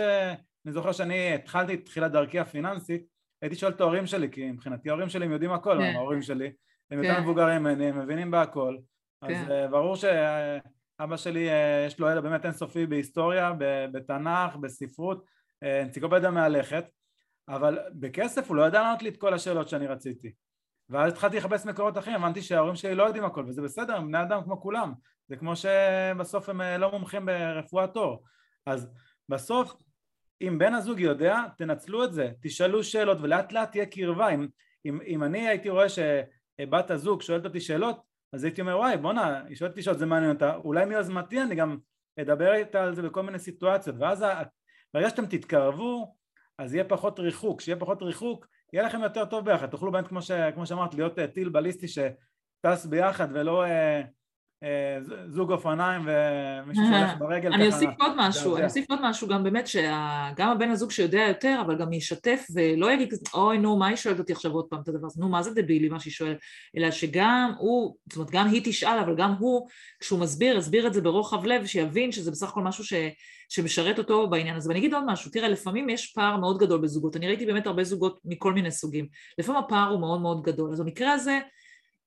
אני זוכר שאני התחלתי את תחילת דרכי הפיננסית, הייתי שואל את ההורים שלי, כי מבחינתי ההורים שלי הם יודעים הכל, כן. ההורים שלי, הם יותר כן. מבוגרים ממני, הם מבינים בהכל, אז כן. אה, ברור שאבא שלי אה, יש לו ידע באמת אינסופי בהיסטוריה, בתנ"ך, בספרות, אנציקלופדיה מהלכת, אבל בכסף הוא לא ידע לענות לי את כל השאלות שאני רציתי. ואז התחלתי לחפש מקורות אחרים, הבנתי שההורים שלי לא יודעים הכל, וזה בסדר, הם בני אדם כמו כולם. זה כמו שבסוף הם אה, לא מומחים ברפואת עור. אז בסוף, אם בן הזוג יודע, תנצלו את זה, תשאלו שאלות, ולאט לאט תהיה קרבה. אם, אם, אם אני הייתי רואה שבת הזוג שואלת אותי שאלות, אז הייתי אומר, וואי, בואנה, היא שואלת אותי שאלות, זה מעניין אותה, אולי מיוזמתי אני גם אדבר איתה על זה בכל מיני סיטואציות, ואז ברגע שאתם תתקרבו, אז יהיה פחות ריחוק, כשיהיה פחות ריחוק יהיה לכם יותר טוב ביחד, תוכלו באמת כמו, ש, כמו שאמרת להיות אה, טיל בליסטי שטס ביחד ולא אה, אה, זוג אופניים ומישהו שהולך ברגל אני אוסיף עוד משהו, אני אוסיף עוד משהו גם באמת שגם הבן הזוג שיודע יותר אבל גם ישתף ולא יגיד אוי נו מה היא שואלת אותי עכשיו עוד פעם את הדבר הזה, נו מה זה דבילי? מה שהיא שואלת, אלא שגם הוא, זאת אומרת גם היא תשאל אבל גם הוא כשהוא מסביר, יסביר את זה ברוחב לב שיבין שזה בסך הכל משהו ש... שמשרת אותו בעניין הזה. ואני אגיד עוד משהו, תראה, לפעמים יש פער מאוד גדול בזוגות, אני ראיתי באמת הרבה זוגות מכל מיני סוגים, לפעמים הפער הוא מאוד מאוד גדול, אז במקרה הזה,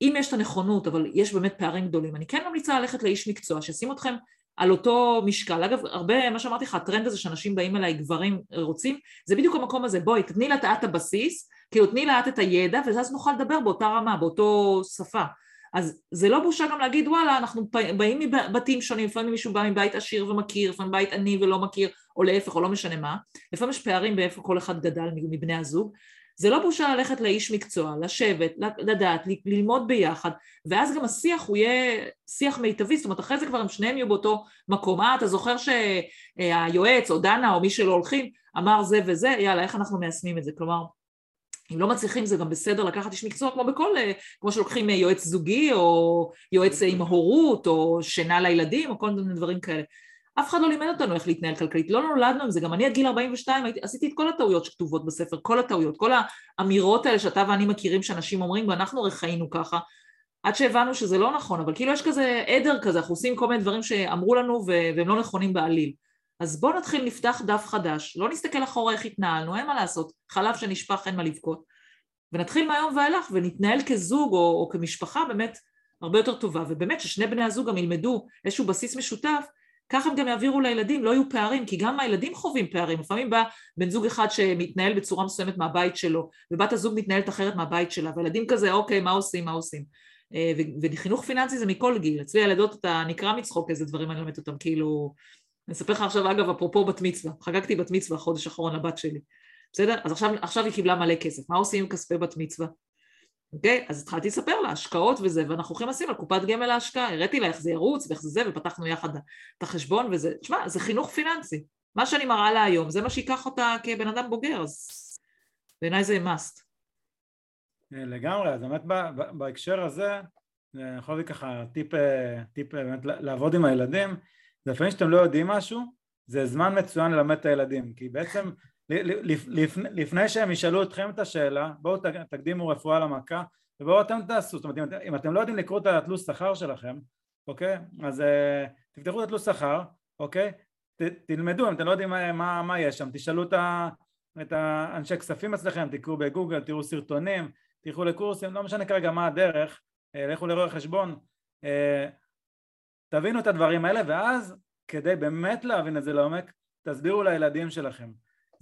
אם יש את הנכונות, אבל יש באמת פערים גדולים, אני כן ממליצה ללכת לאיש מקצוע, שישים אתכם על אותו משקל. אגב, הרבה, מה שאמרתי לך, הטרנד הזה שאנשים באים אליי, גברים רוצים, זה בדיוק המקום הזה, בואי, תתני לה את הבסיס, כאילו תני לה את הידע, ואז נוכל לדבר באותה רמה, באותו שפה. אז זה לא בושה גם להגיד וואלה אנחנו באים מבתים שונים, לפעמים מישהו בא מבית עשיר ומכיר, לפעמים בית עני ולא מכיר, או להפך או לא משנה מה, לפעמים יש פערים באיפה כל אחד גדל מבני הזוג, זה לא בושה ללכת לאיש מקצוע, לשבת, לדעת, ללמוד ביחד, ואז גם השיח הוא יהיה שיח מיטבי, זאת אומרת אחרי זה כבר הם שניהם יהיו באותו מקום, אה אתה זוכר שהיועץ או דנה או מי שלא הולכים אמר זה וזה, יאללה איך אנחנו מיישמים את זה, כלומר אם לא מצליחים זה גם בסדר לקחת איש מקצוע כמו בכל, אה, כמו שלוקחים אה, יועץ זוגי או יועץ עם הורות או שינה לילדים או כל מיני דברים כאלה. אף אחד לא לימד אותנו איך להתנהל כלכלית, לא נולדנו עם זה, גם אני עד גיל 42 הייתי, עשיתי את כל הטעויות שכתובות בספר, כל הטעויות, כל האמירות האלה שאתה ואני מכירים שאנשים אומרים ואנחנו הרי חיינו ככה, עד שהבנו שזה לא נכון, אבל כאילו יש כזה עדר כזה, אנחנו עושים כל מיני דברים שאמרו לנו והם לא נכונים בעליל. אז בואו נתחיל, נפתח דף חדש, לא נסתכל אחורה איך התנהלנו, אין מה לעשות, חלב שנשפך אין מה לבכות, ונתחיל מהיום ואילך ונתנהל כזוג או, או כמשפחה באמת הרבה יותר טובה, ובאמת ששני בני הזוג גם ילמדו איזשהו בסיס משותף, ככה הם גם יעבירו לילדים, לא יהיו פערים, כי גם הילדים חווים פערים, לפעמים בא בן זוג אחד שמתנהל בצורה מסוימת מהבית שלו, ובת הזוג מתנהלת אחרת מהבית שלה, וילדים כזה, אוקיי, מה עושים, מה עושים? אה, וחינוך פיננסי זה מכל גיל, אצלי הילדות אתה נקרא מצחוק איזה דברים אני לומדת אותם, כאילו, אני אספר לך עכשיו אגב אפרופו בת מצווה, חגגתי בת מצווה חודש אחרון לבת שלי, בסדר? אז עכשיו, עכשיו היא קיבלה מלא כסף, מה עושים עם כספי בת מצווה? אוקיי? אז התחלתי לספר לה, השקעות וזה, ואנחנו הולכים לשים על קופת גמל להשקעה, הראיתי לה איך זה ירוץ ואיך זה זה, ופתחנו יחד את החשבון וזה, תשמע, זה חינוך פיננסי. מה שאני מראה לה היום, זה מה שייקח אותה כבן אדם בוגר, אז בעיניי זה must. לגמרי, אז באמת בהקשר הזה, אני יכול להביא ככה טיפ, אה, טיפ אה, באמת לעבוד עם הילדים, זה לפעמים שאתם לא יודעים משהו, זה זמן מצוין ללמד את הילדים, כי בעצם לפני שהם ישאלו אתכם את השאלה, בואו תקדימו רפואה למכה ובואו אתם תעשו, זאת אומרת אם אתם לא יודעים לקרוא את התלוש שכר שלכם, אוקיי? אז uh, תפתחו את התלוש שכר, אוקיי? ת, תלמדו, אם אתם לא יודעים מה, מה, יש שם, תשאלו את, ה, את האנשי כספים אצלכם, תקראו בגוגל, תראו סרטונים, תלכו לקורסים, לא משנה כרגע מה הדרך, uh, לכו לרואה חשבון, uh, תבינו את הדברים האלה ואז כדי באמת להבין את זה לעומק, תסבירו לילדים שלכם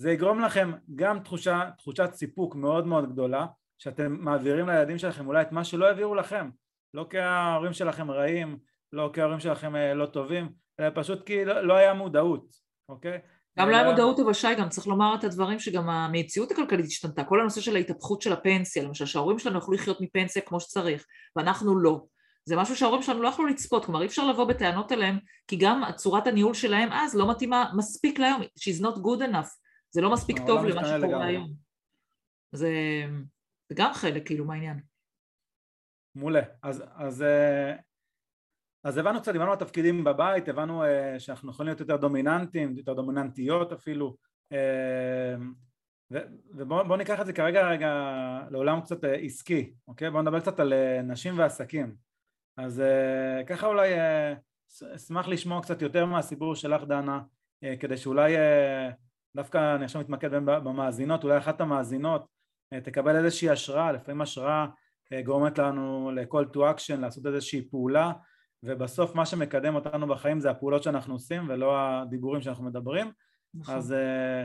זה יגרום לכם גם תחושה, תחושת סיפוק מאוד מאוד גדולה שאתם מעבירים לילדים שלכם אולי את מה שלא העבירו לכם. לא כי ההורים שלכם רעים, לא כי ההורים שלכם אה, לא טובים אלא פשוט כי לא, לא היה מודעות, אוקיי? גם לא היה מודעות אבל שי גם צריך לומר את הדברים שגם המציאות הכלכלית השתנתה. כל הנושא של ההתהפכות של הפנסיה למשל שההורים שלנו יכלו לחיות מפנסיה כמו שצריך ואנחנו לא. זה משהו שההורים שלנו לא יכלו לצפות, כלומר אי אפשר לבוא בטענות אליהם כי גם צורת הניהול שלהם אז לא מתאימה מספיק להיום, she's not good enough זה לא מספיק טוב למה שקורה היום. זה, זה גם חלק כאילו מהעניין. מעולה. אז, אז, אה, אז הבנו קצת, הבנו התפקידים בבית, הבנו אה, שאנחנו יכולים להיות יותר דומיננטיים, יותר דומיננטיות אפילו, אה, ובואו ניקח את זה כרגע רגע לעולם קצת עסקי, אוקיי? בואו נדבר קצת על נשים ועסקים. אז ככה אולי אשמח לשמוע קצת יותר מהסיפור שלך דנה, כדי שאולי דווקא אני עכשיו מתמקד במאזינות, אולי אחת המאזינות אה, תקבל איזושהי השראה, לפעמים השראה אה, גורמת לנו ל-call to action, לעשות איזושהי פעולה ובסוף מה שמקדם אותנו בחיים זה הפעולות שאנחנו עושים ולא הדיבורים שאנחנו מדברים נכון. אז אה,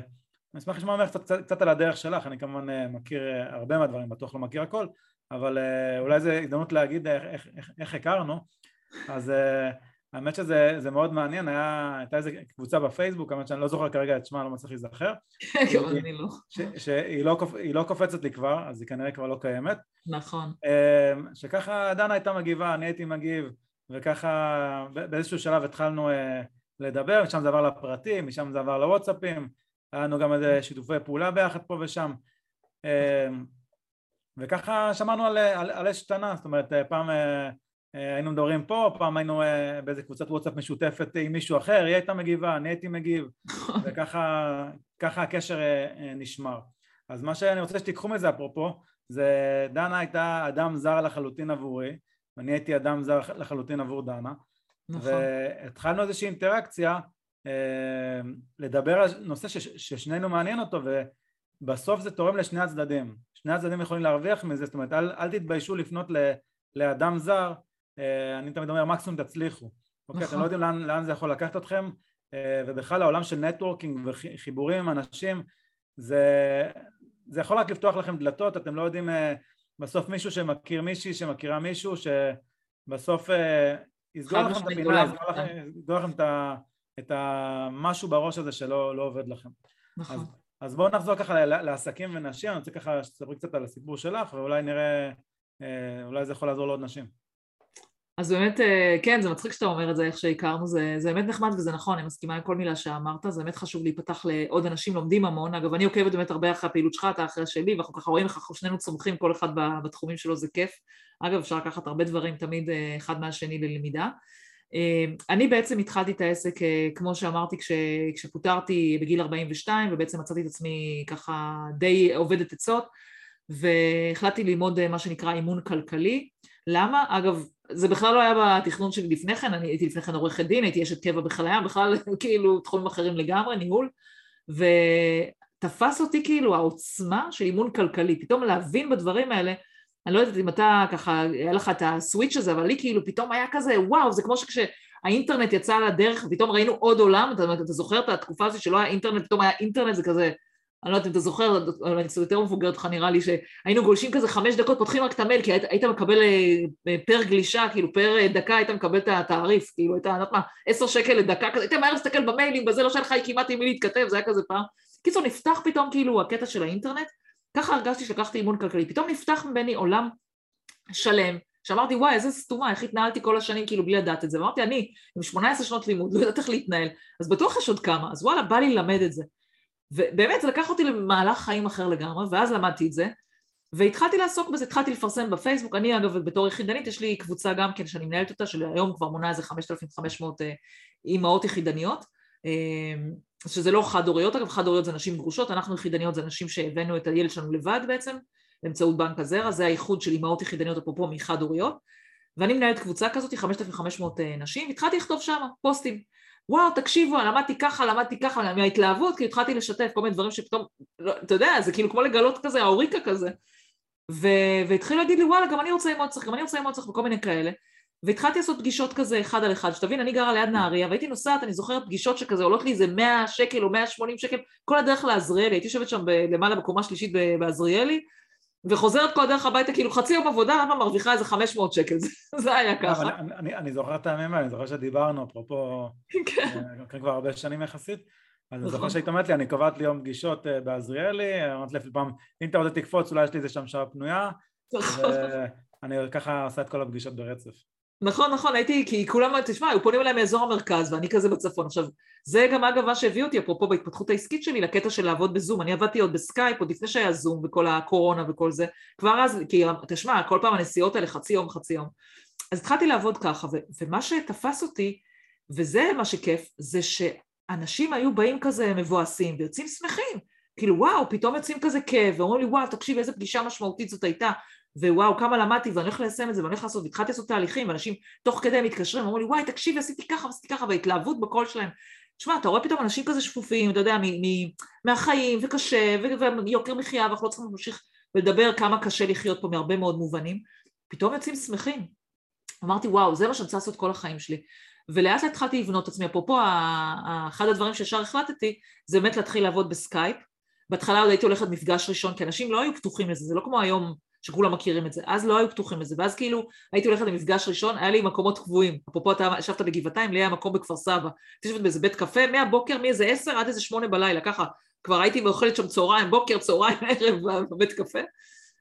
אני אשמח לשמוע ממך קצת, קצת על הדרך שלך, אני כמובן מכיר הרבה מהדברים, בטוח לא מכיר הכל אבל אולי זו הזדמנות להגיד איך, איך, איך, איך הכרנו אז האמת שזה מאוד מעניין, היה, הייתה איזו קבוצה בפייסבוק, האמת שאני לא זוכר כרגע את שמה, לא מצליח להיזכר. (laughs) גם אני לא. שהיא לא, לא קופצת לי כבר, אז היא כנראה כבר לא קיימת. נכון. אמ, שככה דנה הייתה מגיבה, אני הייתי מגיב, וככה באיזשהו שלב התחלנו אה, לדבר, משם זה עבר לפרטים, משם זה עבר לוואטסאפים, היה לנו גם איזה שיתופי פעולה ביחד פה ושם. אמ, וככה שמענו על, אש קטנה, זאת אומרת פעם אה, אה, היינו מדברים פה, פעם היינו אה, באיזה קבוצת וואטסאפ משותפת עם מישהו אחר, היא הייתה מגיבה, אני הייתי מגיב, וככה הקשר אה, נשמר. אז מה שאני רוצה שתיקחו מזה אפרופו, זה דנה הייתה אדם זר לחלוטין עבורי, ואני הייתי אדם זר לחלוטין עבור דנה, נכון. והתחלנו איזושהי אינטראקציה לדבר על נושא ששנינו מעניין אותו ובסוף זה תורם לשני הצדדים, שני הצדדים יכולים להרוויח מזה, זאת אומרת אל, אל תתביישו לפנות לאדם זר אה, אני תמיד אומר מקסימום תצליחו, אוקיי? אתם לא יודעים לאן, לאן זה יכול לקחת אתכם אה, ובכלל העולם של נטוורקינג וחיבורים עם אנשים זה, זה יכול רק לפתוח לכם דלתות, אתם לא יודעים אה, בסוף מישהו שמכיר מישהי שמכירה מישהו שבסוף יסגור לכם את הפינה, יסגור לכם, יסגור לכם את, ה, את המשהו בראש הזה שלא לא עובד לכם. נכון. אז, אז בואו נחזור ככה לעסקים ונשים, אני רוצה ככה שתספרי קצת על הסיפור שלך ואולי נראה, אולי זה יכול לעזור לעוד נשים. אז באמת, אה, כן, זה מצחיק שאתה אומר את זה, איך שהכרנו, זה, זה באמת נחמד וזה נכון, אני מסכימה עם כל מילה שאמרת, זה באמת חשוב להיפתח לעוד אנשים, לומדים המון, אגב, אני עוקבת באמת הרבה אחרי הפעילות שלך, אתה אחרי שלי, ואנחנו ככה רואים איך אנחנו שנינו צומחים, כל אחד בתחומים שלו, זה כיף. אגב, אפשר לקחת הרבה דברים תמיד אה, אחד מהשני ללמידה. אה, אני בעצם התחלתי את העסק, כמו שאמרתי, כש, כשפוטרתי בגיל 42, ובעצם מצאתי את עצמי ככה די עובדת עצות, והחלטתי ללמוד מה שנקרא אימון כלכלי. למה? אגב, זה בכלל לא היה בתכנון שלי לפני כן, אני הייתי לפני כן עורכת דין, הייתי אשת קבע בחיל הים, בכלל (laughs) כאילו תחומים אחרים לגמרי, ניהול, ותפס אותי כאילו העוצמה של אימון כלכלי, פתאום להבין בדברים האלה, אני לא יודעת אם אתה ככה, היה לך את הסוויץ' הזה, אבל לי כאילו פתאום היה כזה, וואו, זה כמו שכשהאינטרנט יצא לדרך, ופתאום ראינו עוד עולם, אתה, אתה זוכר את התקופה הזאת שלא היה אינטרנט, פתאום היה אינטרנט, זה כזה, אני לא יודעת אם אתה זוכר, אבל אני קצת יותר מבוגרת לך נראה לי, שהיינו גולשים כזה חמש דקות, פותחים רק את המייל, כי היית, היית מקבל אה, פר גלישה, כאילו פר אה, דקה היית מקבל את התעריף, כאילו היית, אני מה, עשר שקל לדקה כזה, היית מהר להסתכל במיילים, בזה לא שהיה לך כמעט עם מי להתכתב, זה היה כזה פעם. קיצור, נפתח פתאום כאילו הקטע של האינטרנט, ככה הרגשתי שלקחתי אימון כלכלי, פתאום נפתח ממני עולם שלם, שאמרתי וואי איזה סתומה, איך התנהלתי כל השנים כאילו בלי לדעת את זה, ואמרתי אני עם 18 שנות לימוד, לא יודעת איך להתנהל, אז בטוח יש עוד כמה, אז וואלה בא לי ללמד את זה. ובאמת זה לקח אותי למהלך חיים אחר לגמרי, ואז למדתי את זה, והתחלתי לעסוק בזה, התחלתי לפרסם בפייסבוק, אני אגב בתור יחידנית יש לי קבוצה גם כן שאני מנהלת אותה, שהיום כבר מונה איזה 5,500 אה, אימהות יחידניות, אה, שזה לא חד-הוריות, אגב חד-הוריות זה נשים גרושות, אנחנו יחידניות זה נשים שהבאנו את הילד שלנו לבד בעצם, באמצעות בנק הזרע, זה האיחוד של אימהות יחידניות אפרופו מחד-הוריות, ואני מנהלת קבוצה כזאת, 5,500 אה, נשים, התחלתי לכתוב שם פוסטים, וואו תקשיבו, למדתי ככה, למדתי ככה, מההתלהבות, כי התחלתי לשתף כל מיני דברים שפתאום, לא, אתה יודע, זה כאילו כמו לגלות כזה, האוריקה כזה, והתחילו להגיד לי וואלה, גם אני רוצה ללמוד צריך, גם אני רוצה ללמוד צריך, וכל מיני כאלה, והתחלתי לעשות פגישות כזה אחד על אחד, שתבין, אני גרה ליד נהריה, והייתי נוסעת, אני זוכרת פגישות שכזה עולות לי איזה 100 שקל או 180 שקל, כל הדרך לעזריאלי, הייתי יושבת שם למעלה בקומה שלישית בעזריאלי, וחוזרת כל הדרך הביתה, כאילו חצי יום עבודה, למה מרוויחה איזה 500 שקל, (laughs) זה היה ככה. אני, זוכר את הימים האלה, אני זוכר שדיברנו, אפרופו, (laughs) כן. אה, כבר הרבה שנים יחסית, אז אני זוכר נכון. שהיית אומרת לי, אני קובעת לי יום פגישות אה, בעזריאלי, אמרת לי פעם, אם אתה רוצה תקפוץ, אולי יש לי איזה שם שעה פנויה, נכון. ואני ככה עושה את כל הפגישות ברצף. נכון, נכון, הייתי, כי כולם, תשמע, היו פונים אליי מאזור המרכז ואני כזה בצפון. עכשיו, זה גם אגב מה שהביא אותי, אפרופו בהתפתחות העסקית שלי, לקטע של לעבוד בזום. אני עבדתי עוד בסקייפ, עוד לפני שהיה זום וכל הקורונה וכל זה. כבר אז, כי תשמע, כל פעם הנסיעות האלה חצי יום, חצי יום. אז התחלתי לעבוד ככה, ו- ומה שתפס אותי, וזה מה שכיף, זה שאנשים היו באים כזה מבואסים ויוצאים שמחים. כאילו וואו, פתאום יוצאים כזה כאב, ואומרים לי וואו, תקשיב איזה פגישה משמעותית זאת הייתה, וואו כמה למדתי ואני הולך ליישם את זה ואני הולך לעשות, והתחלתי לעשות תהליכים ואנשים תוך כדי מתקשרים ואומרים לי וואי תקשיבי עשיתי ככה ועשיתי ככה והתלהבות בקול שלהם. תשמע אתה רואה פתאום אנשים כזה שפופים אתה יודע מ- מ- מהחיים וקשה ויוקר מחיה ואנחנו לא צריכים להמשיך לדבר כמה קשה לחיות פה מהרבה מאוד מובנים. פתאום יוצאים שמחים. אמרתי וואו זה מה שאני רוצה לעשות כל החיים שלי. ולאט לאט התחלתי לבנות את עצמי. אפרופו אחד הדברים שישר החלטתי זה באמת להתחיל לעבוד בסקייפ. בהתחלה עוד הייתי הולכת מפגש ראשון כי אנשים לא היו פתוחים לזה זה לא כמו היום שכולם מכירים את זה, אז לא היו פתוחים לזה, ואז כאילו הייתי הולכת למפגש ראשון, היה לי מקומות קבועים, אפרופו אתה ישבת בגבעתיים, לי היה מקום בכפר סבא, הייתי יושבת באיזה בית קפה, מהבוקר, מאיזה עשר עד איזה שמונה בלילה, ככה, כבר הייתי ואוכלת שם צהריים, בוקר, צהריים, (laughs) ערב בבית קפה,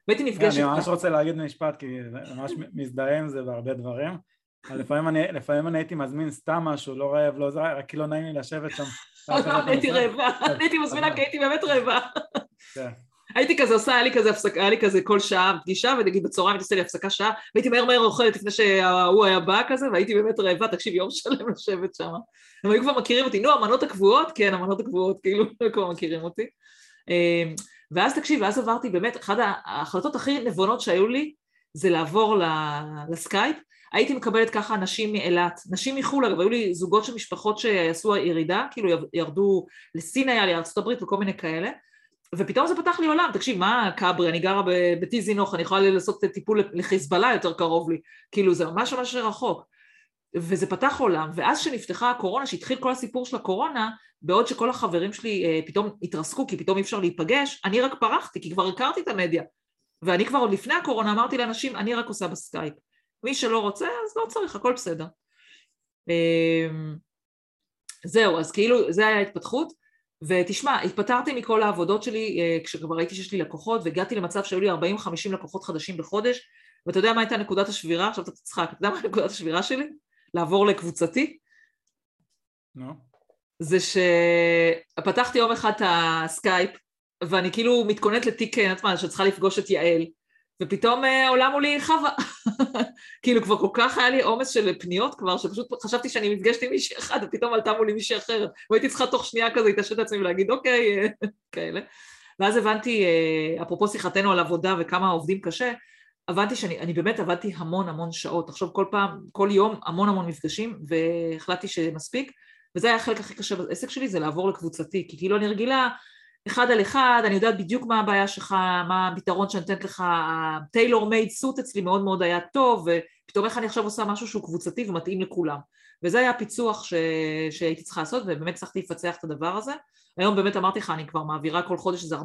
והייתי נפגשת. אני ממש רוצה להגיד משפט, כי ממש מזדהה עם זה בהרבה דברים. לפעמים אני, לפעמים אני הייתי מזמין סתם משהו, לא רעב, לא זה, רק כי לא נעים לי לשבת שם. (laughs) הייתי רעבה, אני הייתי מזמינה כי הייתי באמת רעבה. הייתי כזה עושה, היה לי כזה הפסקה, היה לי כזה כל שעה פגישה, ונגיד בצהריים הייתי עושה לי הפסקה שעה, והייתי מהר מהר אוכלת לפני שההוא היה בא כזה, והייתי באמת רעבה, תקשיב, יום שלם לשבת שם. הם היו כבר מכירים אותי, נו, המנות הקבועות? כן, המנות הקבועות, כאילו, הם (laughs) כבר מכירים אותי. אמ, ואז תקשיב, ואז עברתי באמת, אחת ההחלטות הכי נבונות שהיו לי, זה לעבור לסקייפ. הייתי מקבלת ככה נשים מאילת, נשים מחו"ל, אגב, היו לי זוגות של משפחות שעשו ירידה, כאילו ירדו לסין היה לי, ארה"ב וכל מיני כאלה. ופתאום זה פתח לי עולם, תקשיב, מכברי, אני גרה בטיזינוך, אני יכולה לעשות טיפול לחיזבאללה יותר קרוב לי, כאילו זה ממש ממש רחוק. וזה פתח עולם, ואז כשנפתחה הקורונה, שהתחיל כל הסיפור של הקורונה, בעוד שכל החברים שלי אה, פתאום התרסקו, כי פתאום אי אפשר להיפגש, אני רק פרחתי, כי כבר הכרתי את המדיה. ואני כבר עוד לפני הקורונה אמרתי לאנשים, אני רק עושה בסקייפ. מי שלא רוצה, אז לא צריך, הכל בסדר. אה, זהו, אז כאילו, זה היה ההתפתחות. ותשמע, התפטרתי מכל העבודות שלי אה, כשכבר ראיתי שיש לי לקוחות והגעתי למצב שהיו לי 40-50 לקוחות חדשים בחודש ואתה יודע מה הייתה נקודת השבירה? עכשיו אתה תצחק, אתה יודע מה נקודת השבירה שלי? לעבור לקבוצתי? נו. נו. זה שפתחתי יום אחד את הסקייפ ואני כאילו מתכוננת לתיק, אני יודעת מה, שצריכה לפגוש את יעל ופתאום אה, עולה מולי חווה. (laughs) כאילו כבר כל כך היה לי עומס של פניות כבר, שפשוט חשבתי שאני נפגשת עם מישהי אחד, ופתאום עלתה מולי מישהי אחרת, והייתי צריכה תוך שנייה כזה להתעשת את עצמי ולהגיד אוקיי, אה, (laughs) כאלה. ואז הבנתי, אה, אפרופו שיחתנו על עבודה וכמה עובדים קשה, הבנתי שאני באמת עבדתי המון המון שעות, עכשיו כל פעם, כל יום המון המון מפגשים, והחלטתי שמספיק, וזה היה החלק הכי קשה בעסק שלי, זה לעבור לקבוצתי, כי כאילו אני רגילה אחד על אחד, אני יודעת בדיוק מה הבעיה שלך, מה הפתרון שאני נותנת לך, tailor made suit אצלי מאוד מאוד היה טוב, ופתאום איך אני עכשיו עושה משהו שהוא קבוצתי ומתאים לכולם. וזה היה הפיצוח ש... שהייתי צריכה לעשות, ובאמת הצלחתי לפצח את הדבר הזה. היום באמת אמרתי לך, אני כבר מעבירה כל חודש איזה 40-50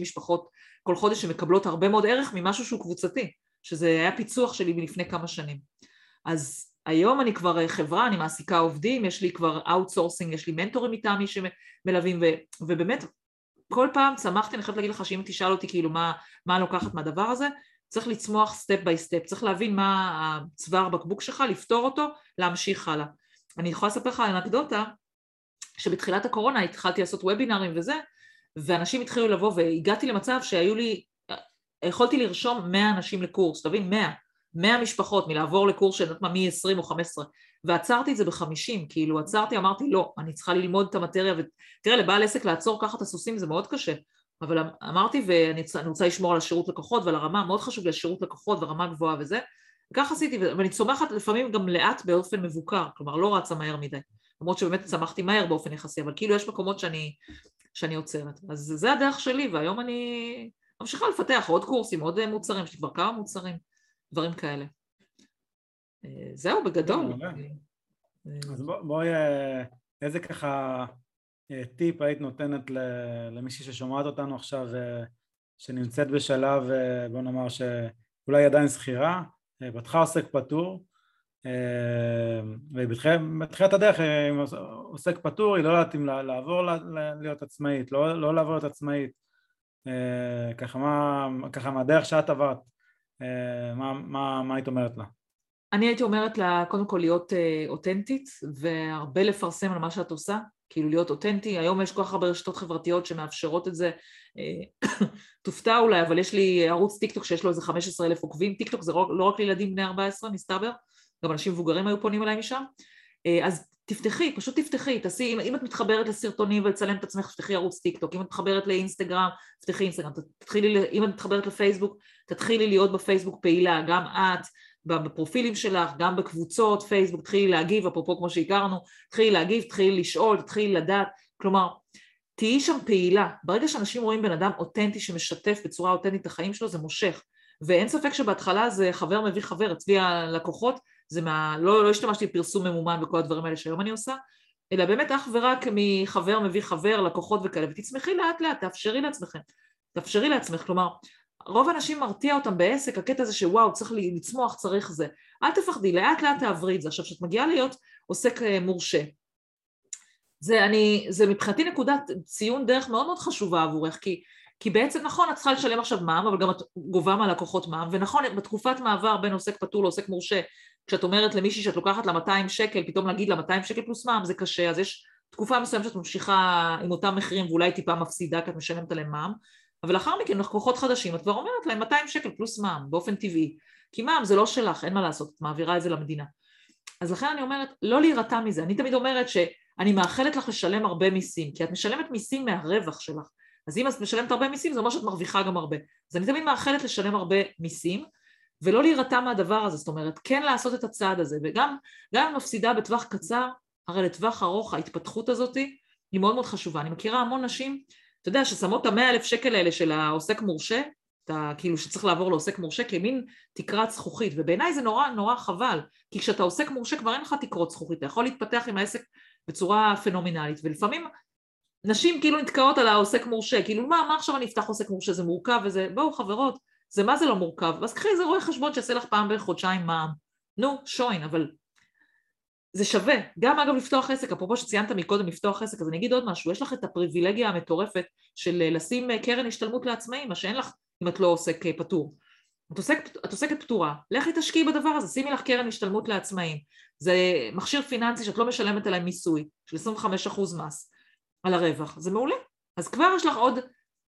משפחות כל חודש שמקבלות הרבה מאוד ערך ממשהו שהוא קבוצתי, שזה היה פיצוח שלי מלפני כמה שנים. אז היום אני כבר חברה, אני מעסיקה עובדים, יש לי כבר outsourcing, יש לי מנטורים מטעמי שמלווים, ו... ובאמת כל פעם צמחתי, אני חייבת להגיד לך שאם תשאל אותי כאילו מה, מה לוקחת מהדבר הזה, צריך לצמוח step by step, צריך להבין מה הצוואר בקבוק שלך, לפתור אותו, להמשיך הלאה. אני יכולה לספר לך אנקדוטה, שבתחילת הקורונה התחלתי לעשות וובינארים וזה, ואנשים התחילו לבוא והגעתי למצב שהיו לי, יכולתי לרשום 100 אנשים לקורס, תבין? 100. 100 משפחות מלעבור לקורס של יודעת מה מ-20 או 15 ועצרתי את זה ב-50, כאילו עצרתי, אמרתי לא, אני צריכה ללמוד את המטריה ותראה לבעל עסק לעצור ככה את הסוסים זה מאוד קשה אבל אמ-, אמרתי ואני רוצה לשמור על השירות לקוחות ועל הרמה, מאוד חשוב לי השירות לקוחות ורמה גבוהה וזה. וכך עשיתי, ואני צומחת לפעמים גם לאט באופן מבוקר, כלומר לא רצה מהר מדי למרות שבאמת צמחתי מהר באופן יחסי, אבל כאילו יש מקומות שאני, שאני עוצרת. אז זה הדרך שלי והיום אני ממשיכה לפתח עוד קורסים, עוד מוצרים, יש לי כבר כמה מוצרים דברים כאלה. אה, זהו, בגדול. אז בואי, אה, איזה ככה אה, טיפ היית נותנת למישהי ששומעת אותנו עכשיו, שנמצאת בשלב, בוא נאמר שאולי עדיין שכירה, פתחה עוסק פטור, ובתחילת הדרך עם עוסק פטור היא לא יודעת אם לעבור להיות עצמאית, לא, לא לעבור להיות עצמאית, ככה, מה, ככה מהדרך שאת עברת, אה, מה, מה, מה היית אומרת לה? אני הייתי אומרת לה קודם כל להיות אה, אותנטית והרבה לפרסם על מה שאת עושה, כאילו להיות אותנטי, היום יש כל כך הרבה רשתות חברתיות שמאפשרות את זה, אה, (coughs) תופתע אולי, אבל יש לי ערוץ טיק טוק שיש לו איזה 15 אלף עוקבים, טיק טוק זה לא רק לילדים בני 14 מסתבר, גם אנשים מבוגרים היו פונים אליי משם, אז תפתחי, פשוט תפתחי, תעשי, אם, אם את מתחברת לסרטונים ולצלם את עצמך, תפתחי ערוץ טיק טוק, אם את מתחברת לאינסטגרם, תפתחי אינסטגרם, תתחילי, אם את מתחברת לפייסבוק, תתחילי להיות בפייסבוק פעילה, גם את, בפרופילים שלך, גם בקבוצות פייסבוק, תתחילי להגיב, אפרופו כמו שהכרנו, תתחילי להגיב, תתחילי לשאול, תתחילי לדעת, כלומר, תהיי שם פעילה, ברגע שאנשים רואים בן אדם אותנטי שמשתף בצורה אותנטית את החיים שלו, זה מושך, ואין ספק שבהתחלה זה חבר מביא חבר, אצלי הלקוחות זה מה... לא, לא השתמשתי בפרסום ממומן וכל הדברים האלה שהיום אני עושה, אלא באמת אך ורק מחבר מביא חבר, לקוחות וכאלה, ותצמחי לאט לאט, תאפשרי לעצמכם, תאפשרי לעצמך, כלומר, רוב האנשים מרתיע אותם בעסק, הקטע הזה שוואו, צריך לצמוח, צריך זה. אל תפחדי, לאט לאט תעברי את זה. עכשיו, כשאת מגיעה להיות עוסק אה, מורשה, זה, אני, זה מבחינתי נקודת ציון דרך מאוד מאוד חשובה עבורך, כי, כי בעצם נכון, את צריכה לשלם עכשיו מע"מ, אבל גם את גובה מהלקוחות מע"מ, ונכון, בתקופת מעבר בין עוסק פטור לעוסק מורשה, כשאת אומרת למישהי שאת לוקחת לה 200 שקל, פתאום להגיד לה 200 שקל פלוס מע"מ זה קשה, אז יש תקופה מסוימת שאת ממשיכה עם אותם מחירים ואולי טיפה מפסידה כי את משלמת עליהם מע"מ, אבל לאחר מכן לקוחות חדשים את כבר אומרת להם 200 שקל פלוס מע"מ באופן טבעי, כי מע"מ זה לא שלך, אין מה לעשות, את מעבירה את זה למדינה. אז לכן אני אומרת, לא להירתע מזה, אני תמיד אומרת שאני מאחלת לך לשלם הרבה מיסים, כי את משלמת מיסים מהרווח שלך, אז אם את משלמת הרבה מיסים זה אומר שאת מרוויחה גם הרבה, אז אני תמיד מאחלת לשלם הרבה מיסים, ולא להירתע מהדבר הזה, זאת אומרת, כן לעשות את הצעד הזה, וגם אם מפסידה בטווח קצר, הרי לטווח ארוך ההתפתחות הזאת היא מאוד מאוד חשובה. אני מכירה המון נשים, אתה יודע, ששמות את המאה אלף שקל האלה של העוסק מורשה, אתה כאילו שצריך לעבור לעוסק מורשה כמין תקרת זכוכית, ובעיניי זה נורא נורא חבל, כי כשאתה עוסק מורשה כבר אין לך תקרות זכוכית, אתה יכול להתפתח עם העסק בצורה פנומנלית, ולפעמים נשים כאילו נתקעות על העוסק מורשה, כאילו מה, מה עכשיו אני אפתח עוסק מורשה, זה מורכב וזה, בואו חברות, זה מה זה לא מורכב, אז קחי איזה רואה חשבון שיעשה לך פעם בחודשיים מע"מ, נו שוין, אבל זה שווה, גם אגב לפתוח עסק, אפרופו שציינת מקודם לפתוח עסק, אז אני אגיד עוד משהו, יש לך את הפריבילגיה המטורפת של אה, לשים אה, קרן השתלמות לעצמאים, מה שאין לך אם את לא עוסק אה, פטור. את, עוסק, את עוסקת פטורה, לכי תשקיעי בדבר הזה, שימי לך קרן השתלמות לעצמאים. זה מכשיר פיננסי שאת לא משלמת עליהם מיסוי, של 25% מס על הרווח, זה מעולה. אז כבר יש לך עוד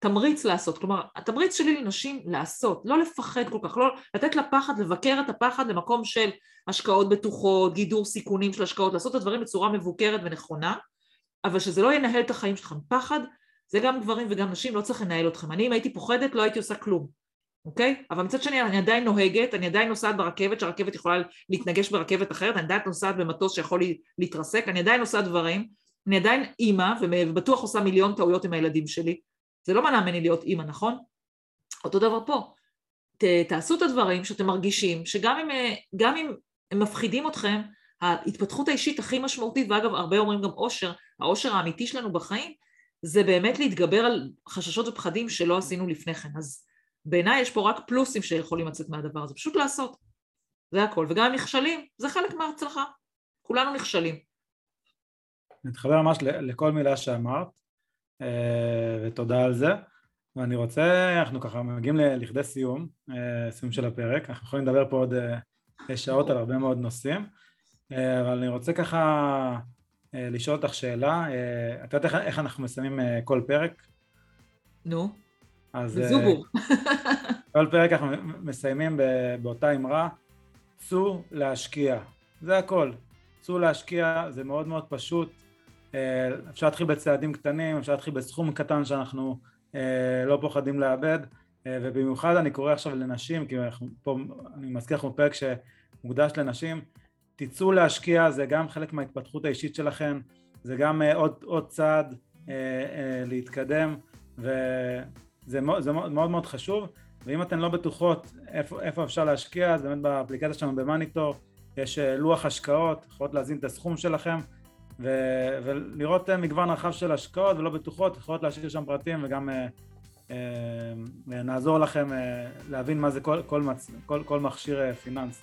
תמריץ לעשות, כלומר התמריץ שלי לנשים לעשות, לא לפחד כל כך, לא לתת לפחד, לבקר את הפחד למקום של השקעות בטוחות, גידור סיכונים של השקעות, לעשות את הדברים בצורה מבוקרת ונכונה, אבל שזה לא ינהל את החיים שלכם. פחד זה גם גברים וגם נשים, לא צריך לנהל אתכם. אני אם הייתי פוחדת לא הייתי עושה כלום, אוקיי? אבל מצד שני אני עדיין נוהגת, אני עדיין נוסעת ברכבת, שהרכבת יכולה להתנגש ברכבת אחרת, אני עדיין נוסעת במטוס שיכול להתרסק, אני עדיין עושה דברים, אני עדיין אימא ובטוח עושה מיליון טעויות עם הילדים שלי, זה לא מנע ממני להיות אימא, נכון? אותו דבר פה. ת, תעשו את הדברים שאתם מרגישים, שגם אם, גם אם הם מפחידים אתכם, ההתפתחות האישית הכי משמעותית, ואגב הרבה אומרים גם אושר, האושר האמיתי שלנו בחיים, זה באמת להתגבר על חששות ופחדים שלא עשינו לפני כן. אז בעיניי יש פה רק פלוסים שיכולים לצאת מהדבר הזה, פשוט לעשות. זה הכל. וגם אם נכשלים, זה חלק מההצלחה. כולנו נכשלים. מתחבר ממש לכל מילה שאמרת, אה, ותודה על זה. ואני רוצה, אנחנו ככה מגיעים לכדי סיום, אה, סיום של הפרק, אנחנו יכולים לדבר פה עוד אה, שעות על הרבה מאוד נושאים, אבל אני רוצה ככה לשאול אותך שאלה, את יודעת איך אנחנו מסיימים כל פרק? נו, אז... זובור. (laughs) כל פרק אנחנו מסיימים באותה אמרה, צאו להשקיע, זה הכל, צאו להשקיע, זה מאוד מאוד פשוט, אפשר להתחיל בצעדים קטנים, אפשר להתחיל בסכום קטן שאנחנו אה, לא פוחדים לאבד, אה, ובמיוחד אני קורא עכשיו לנשים, כי אנחנו פה, אני מזכיר לכם פרק שמוקדש לנשים, תצאו להשקיע, זה גם חלק מההתפתחות האישית שלכם, זה גם אה, עוד, עוד צעד להתקדם, וזה מאוד, מאוד מאוד חשוב, ואם אתן לא בטוחות איפה, איפה אפשר להשקיע, אז באמת באפליקציה שלנו במאניטור יש לוח השקעות, יכולות להזין את הסכום שלכם, ו- ולראות אה, מגוון רחב של השקעות ולא בטוחות, יכולות להשאיר שם פרטים וגם אה, אה, נעזור לכם אה, להבין מה זה כל, כל, מצ... כל, כל מכשיר אה, פיננסי.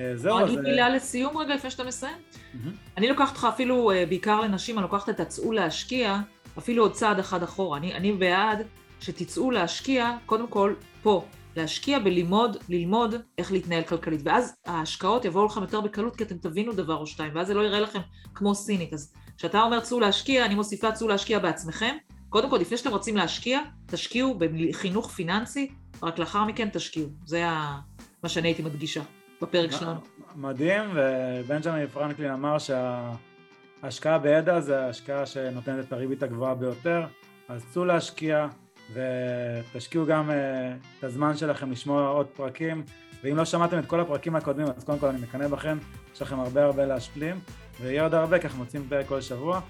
אה, זהו, אז... אגיד מילה לסיום רגע לפני שאתה מסיים. Mm-hmm. אני לוקחת אותך אפילו, אה, בעיקר לנשים, אני לוקחת את הצאו להשקיע, אפילו עוד צעד אחד אחורה. אני, אני בעד שתצאו להשקיע, קודם כל, פה, להשקיע בללמוד, ללמוד איך להתנהל כלכלית, ואז ההשקעות יבואו לכם יותר בקלות כי אתם תבינו דבר או שתיים, ואז זה לא יראה לכם כמו סינית. אז כשאתה אומר צאו להשקיע, אני מוסיפה צאו להשקיע בעצמכם. קודם כל, לפני שאתם רוצים להשקיע, תשקיעו בחינוך פיננסי, רק לאחר מכן תשקיעו. זה מה שאני הייתי מדגישה בפרק שלנו. מדהים, ובנג'מי פרנקלין אמר שההשקעה בידע זה ההשקעה שנותנת את הריבית הגבוהה ביותר, אז צאו להשקיע, ותשקיעו גם uh, את הזמן שלכם לשמוע עוד פרקים. ואם לא שמעתם את כל הפרקים הקודמים אז קודם כל אני מקנא בכם, יש לכם הרבה הרבה להשלים ויהיה עוד הרבה כי אנחנו מוצאים פרק כל שבוע.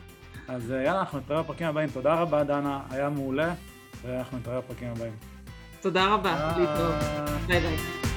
אז uh, יאללה אנחנו נתראה בפרקים הבאים, תודה רבה דנה, היה מעולה ואנחנו נתראה בפרקים הבאים. תודה רבה, להתראות, ביי ביי